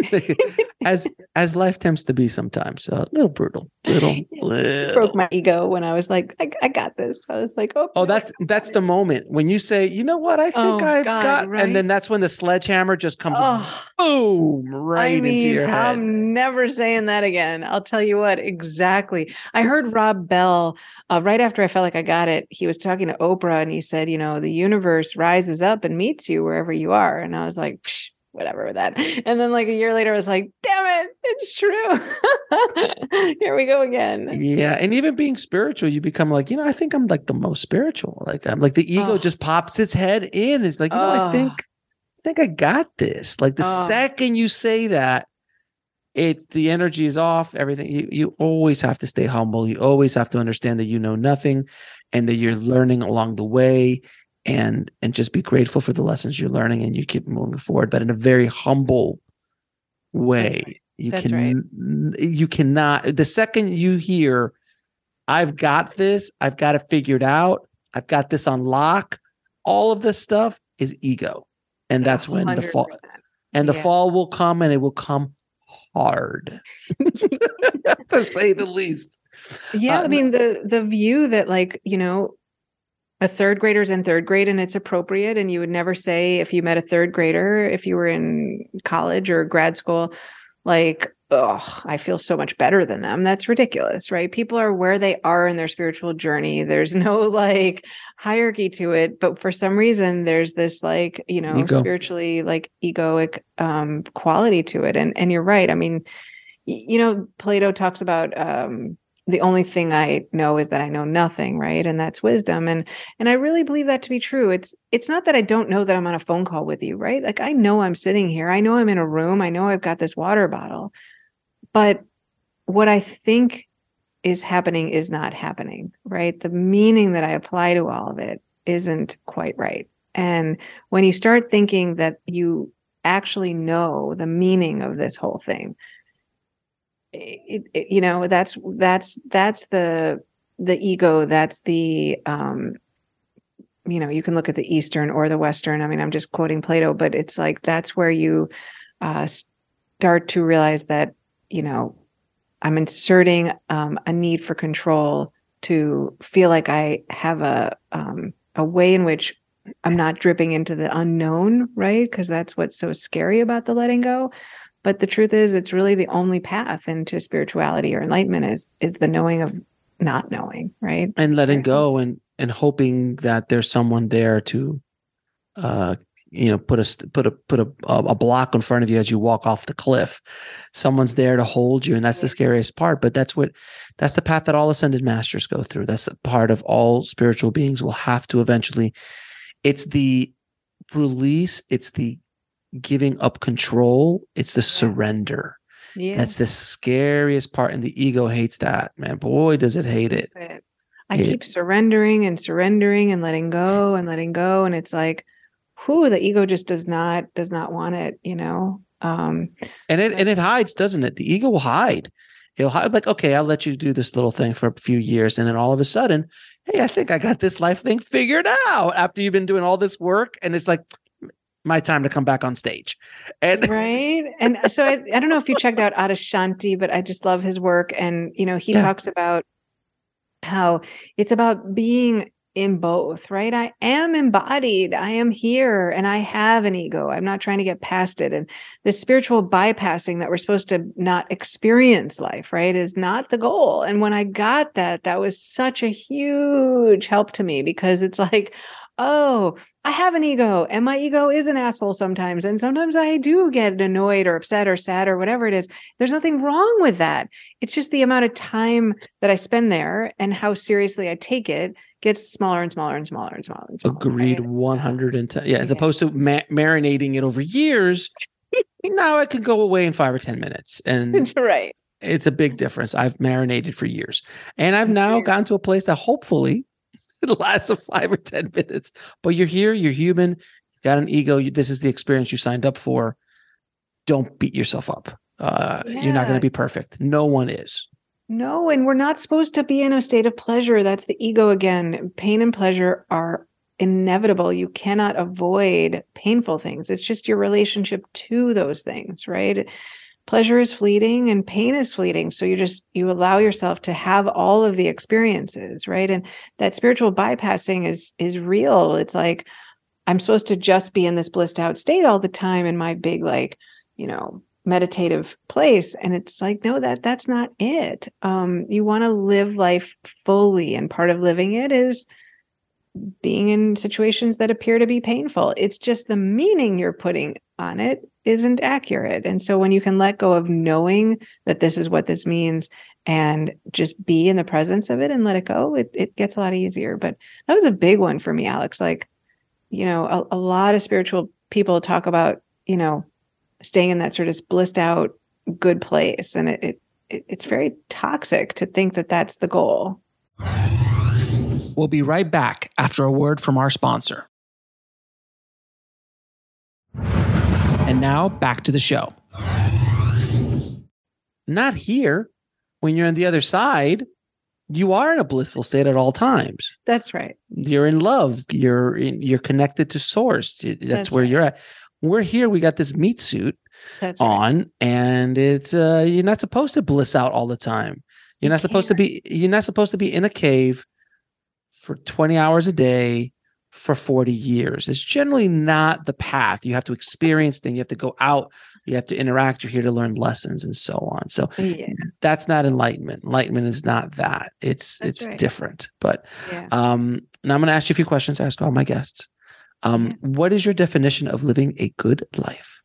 *laughs* as as life tends to be sometimes, a little brutal, little, *laughs* little. broke my ego when I was like, I, I got this. I was like, oh, Oh, that's that's the moment when you say, you know what, I think Oh, I've God, got, right? and then that's when the sledgehammer just comes Oh, boom right I mean, into your head. I'm never saying that again. I'll tell you what, exactly. I heard Rob Bell uh, right after I felt like I got it. He was talking to Oprah and he said, you know, the universe rises up and meets you wherever you are. And I was like, Psh, whatever with that. And then like a year later, I was like, damn it, it's true. *laughs* Here we go again. Yeah, and even being spiritual, you become like, you know, I think I'm like the most spiritual. Like I'm like the ego Oh. just pops its head in. It's like, you know, I think. I think I got this. Like the Oh. second you say that, it's the energy is off. Everything you you always have to stay humble. You always have to understand that you know nothing, and that you're learning along the way, and and just be grateful for the lessons you're learning, and you keep moving forward, but in a very humble way. right. You That's can you cannot the second you hear I've got this, I've got it figured out, I've got this on lock, all of this stuff is ego. And that's when the fall and the Yeah. fall will come and it will come hard. *laughs* to say the least. Yeah, I um, mean the the view that like, you know, a third grader's in third grade and it's appropriate. And you would never say if you met a third grader if you were in college or grad school like oh i feel so much better than them. That's ridiculous right? People are where they are in their spiritual journey. There's no *laughs* like hierarchy to it. But for some reason there's this like you know Ego. spiritually like egoic um quality to it. And and you're right. I mean you know plato talks about um the only thing i know is that i know nothing right? And that's wisdom. And and i really believe that to be true. It's it's not that i don't know that i'm on a phone call with you right? Like i know i'm sitting here. I know i'm in a room. I know i've got this water bottle. But what i think is happening is not happening right? The meaning that i apply to all of it isn't quite right. And when you start thinking that you actually know the meaning of this whole thing it, it- you know that's that's that's the the ego that's the um you know you can look at the eastern or the western. I mean i'm just quoting plato but it's like that's where you uh start to realize that you know i'm inserting um, a need for control to feel like i have a um a way in which i'm not dripping into the unknown right? Because that's what's so scary about the letting go but the truth is it's really the only path into spirituality or enlightenment is is the knowing of not knowing right? And letting go and and hoping that there's someone there to uh you know put a put a put a a block in front of you as you walk off the cliff. Someone's there to hold you and that's the scariest part but that's what that's the path that all ascended masters go through. That's the part of all spiritual beings will have to eventually it's the release it's the giving up control it's the surrender yeah that's the scariest part and the ego hates that man boy does it hate it it. I It- keep surrendering and surrendering and letting go and letting go. And it's like, who the ego just does not does not want it, you know? Um and it Right. and it hides doesn't it the ego will hide it'll hide like okay i'll let you do this little thing for a few years and then all of a sudden hey i think i got this life thing figured out after you've been doing all this work and it's like my time to come back on stage and *laughs* right. And so I, I don't know if you checked out Adyashanti, but I just love his work. And you know, he Yeah. talks about how it's about being in both, right? I am embodied. I am here and I have an ego. I'm not trying to get past it. And the spiritual bypassing that we're supposed to not experience life, right, is not the goal. And when I got that, that was such a huge help to me because it's like, oh, I have an ego and my ego is an asshole sometimes. And sometimes I do get annoyed or upset or sad or whatever it is. There's nothing wrong with that. It's just the amount of time that I spend there and how seriously I take it gets smaller and smaller and smaller and smaller and smaller. agreed right? 110 yeah as opposed to ma- marinating it over years now it can go away in five or ten minutes and That's *laughs* right. it's a big difference. I've marinated for years, and I've now gotten to a place that hopefully *laughs* it lasts of five or ten minutes. But you're here, you're human, you got an ego. You, this is the experience you signed up for. Don't beat yourself up. Uh, You're not going to be perfect. No one is. No, and we're not supposed to be in a state of pleasure. That's the ego again. Pain and pleasure are inevitable. You cannot avoid painful things. It's just your relationship to those things, right? Pleasure is fleeting and pain is fleeting. So you just you allow yourself to have all of the experiences, right? And that spiritual bypassing is is real. It's like I'm supposed to just be in this blissed out state all the time in my big like, you know, meditative place and it's like no that that's not it um you want to live life fully and part of living it is being in situations that appear to be painful it's just the meaning you're putting on it isn't accurate. And so when you can let go of knowing that this is what this means and just be in the presence of it and let it go it, it gets a lot easier. But that was a big one for me alex. Like you know a, a lot of spiritual people talk about you know staying in that sort of blissed out good place. And it, it it's very toxic to think that that's the goal. We'll be right back after a word from our sponsor and now back to the show not here when you're on the other side you are in a blissful state at all times that's right you're in love you're in, you're connected to source that's, that's where right. you're at we're here. We got this meat suit That's on, right. and it's uh, you're not supposed to bliss out all the time. You're not supposed to be. You're not supposed to be in a cave for 20 hours a day for 40 years. It's generally not the path. You have to experience things. You have to go out. You have to interact. You're here to learn lessons and so on. So yeah. that's not enlightenment. Enlightenment is not that. It's that's it's right. different. But yeah. um, now I'm going to ask you a few questions. I ask all my guests. Um, what is your definition of living a good life?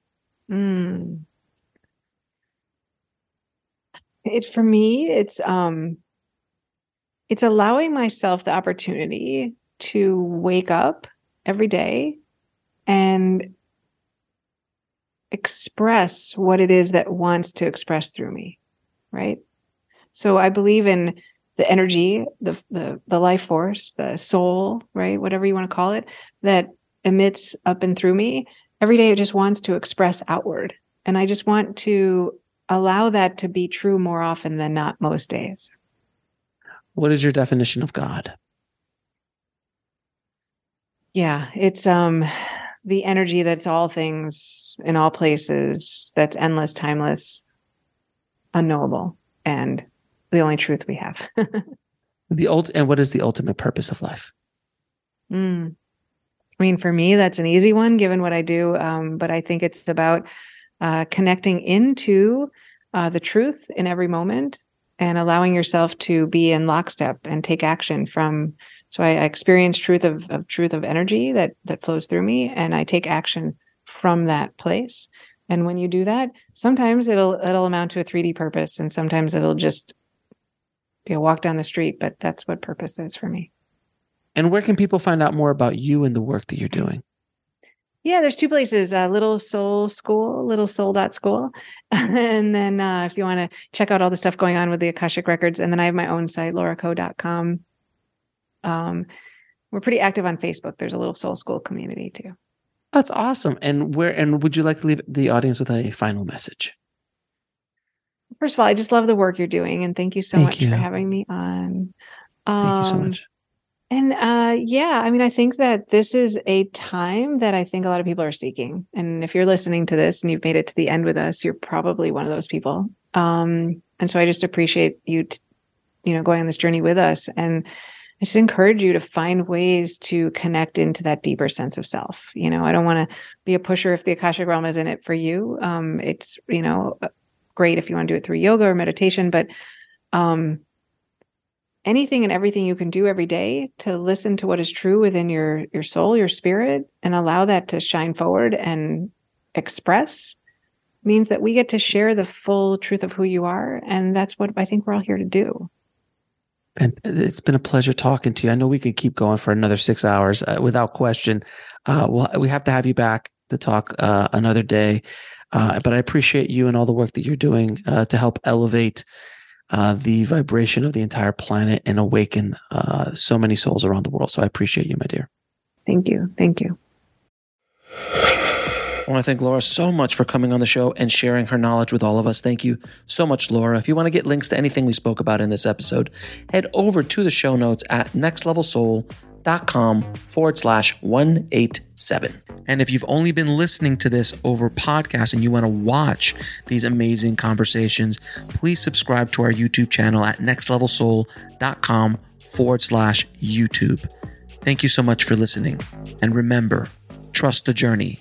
Mm. It for me, it's um, it's allowing myself the opportunity to wake up every day and express what it is that wants to express through me right so i believe in the energy the the the life force the soul right whatever you want to call it that emits up and through me, every day it just wants to express outward. And I just want to allow that to be true more often than not most days. What is your definition of God? Yeah, it's um the energy that's all things in all places, that's endless, timeless, unknowable, and the only truth we have. *laughs* the ult- and what is the ultimate purpose of life? Mm. I mean, for me, that's an easy one given what I do. Um, but I think it's about uh, connecting into uh, the truth in every moment and allowing yourself to be in lockstep and take action from. So I, I experience truth of, of truth of energy that that flows through me, and I take action from that place. And when you do that, sometimes it'll it'll amount to a 3D purpose, and sometimes it'll just be a walk down the street. But that's what purpose is for me. And where can people find out more about you and the work that you're doing? Yeah, there's two places, uh, Little Soul School, Little Soul dot School. *laughs* and then uh, if you want to check out all the stuff going on with the Akashic Records. And then I have my own site, lauracoe.com. Um, we're pretty active on Facebook. There's a Little Soul School community too. That's awesome. And where and would you like to leave the audience with a final message? First of all, I just love the work you're doing and thank you so thank much you. for having me on. Um, thank you so um, much. And uh, yeah, I mean, I think that this is a time that I think a lot of people are seeking. And if you're listening to this and you've made it to the end with us, you're probably one of those people. Um, and so I just appreciate you, t- you know, going on this journey with us. And I just encourage you to find ways to connect into that deeper sense of self. You know, I don't want to be a pusher if the Akashic realm is in it for you. Um, it's, you know, uh, great if you want to do it through yoga or meditation, but um, anything and everything you can do every day to listen to what is true within your your soul your spirit and allow that to shine forward and express means that we get to share the full truth of who you are and that's what i think we're all here to do and it's been a pleasure talking to you i know we could keep going for another six hours uh, without question uh, well we have to have you back to talk uh, another day uh, but i appreciate you and all the work that you're doing uh, to help elevate uh, the vibration of the entire planet and awaken so many souls around the world. So I appreciate you, my dear. Thank you. Thank you. I want to thank Laura so much for coming on the show and sharing her knowledge with all of us. Thank you so much, Laura. If you want to get links to anything we spoke about in this episode, head over to the show notes at nextlevelsoul.com com forward slash 187. And if you've only been listening to this over podcast and you want to watch these amazing conversations, please subscribe to our YouTube channel at nextlevelsoul.com forward slash YouTube. Thank you so much for listening. And remember, trust the journey.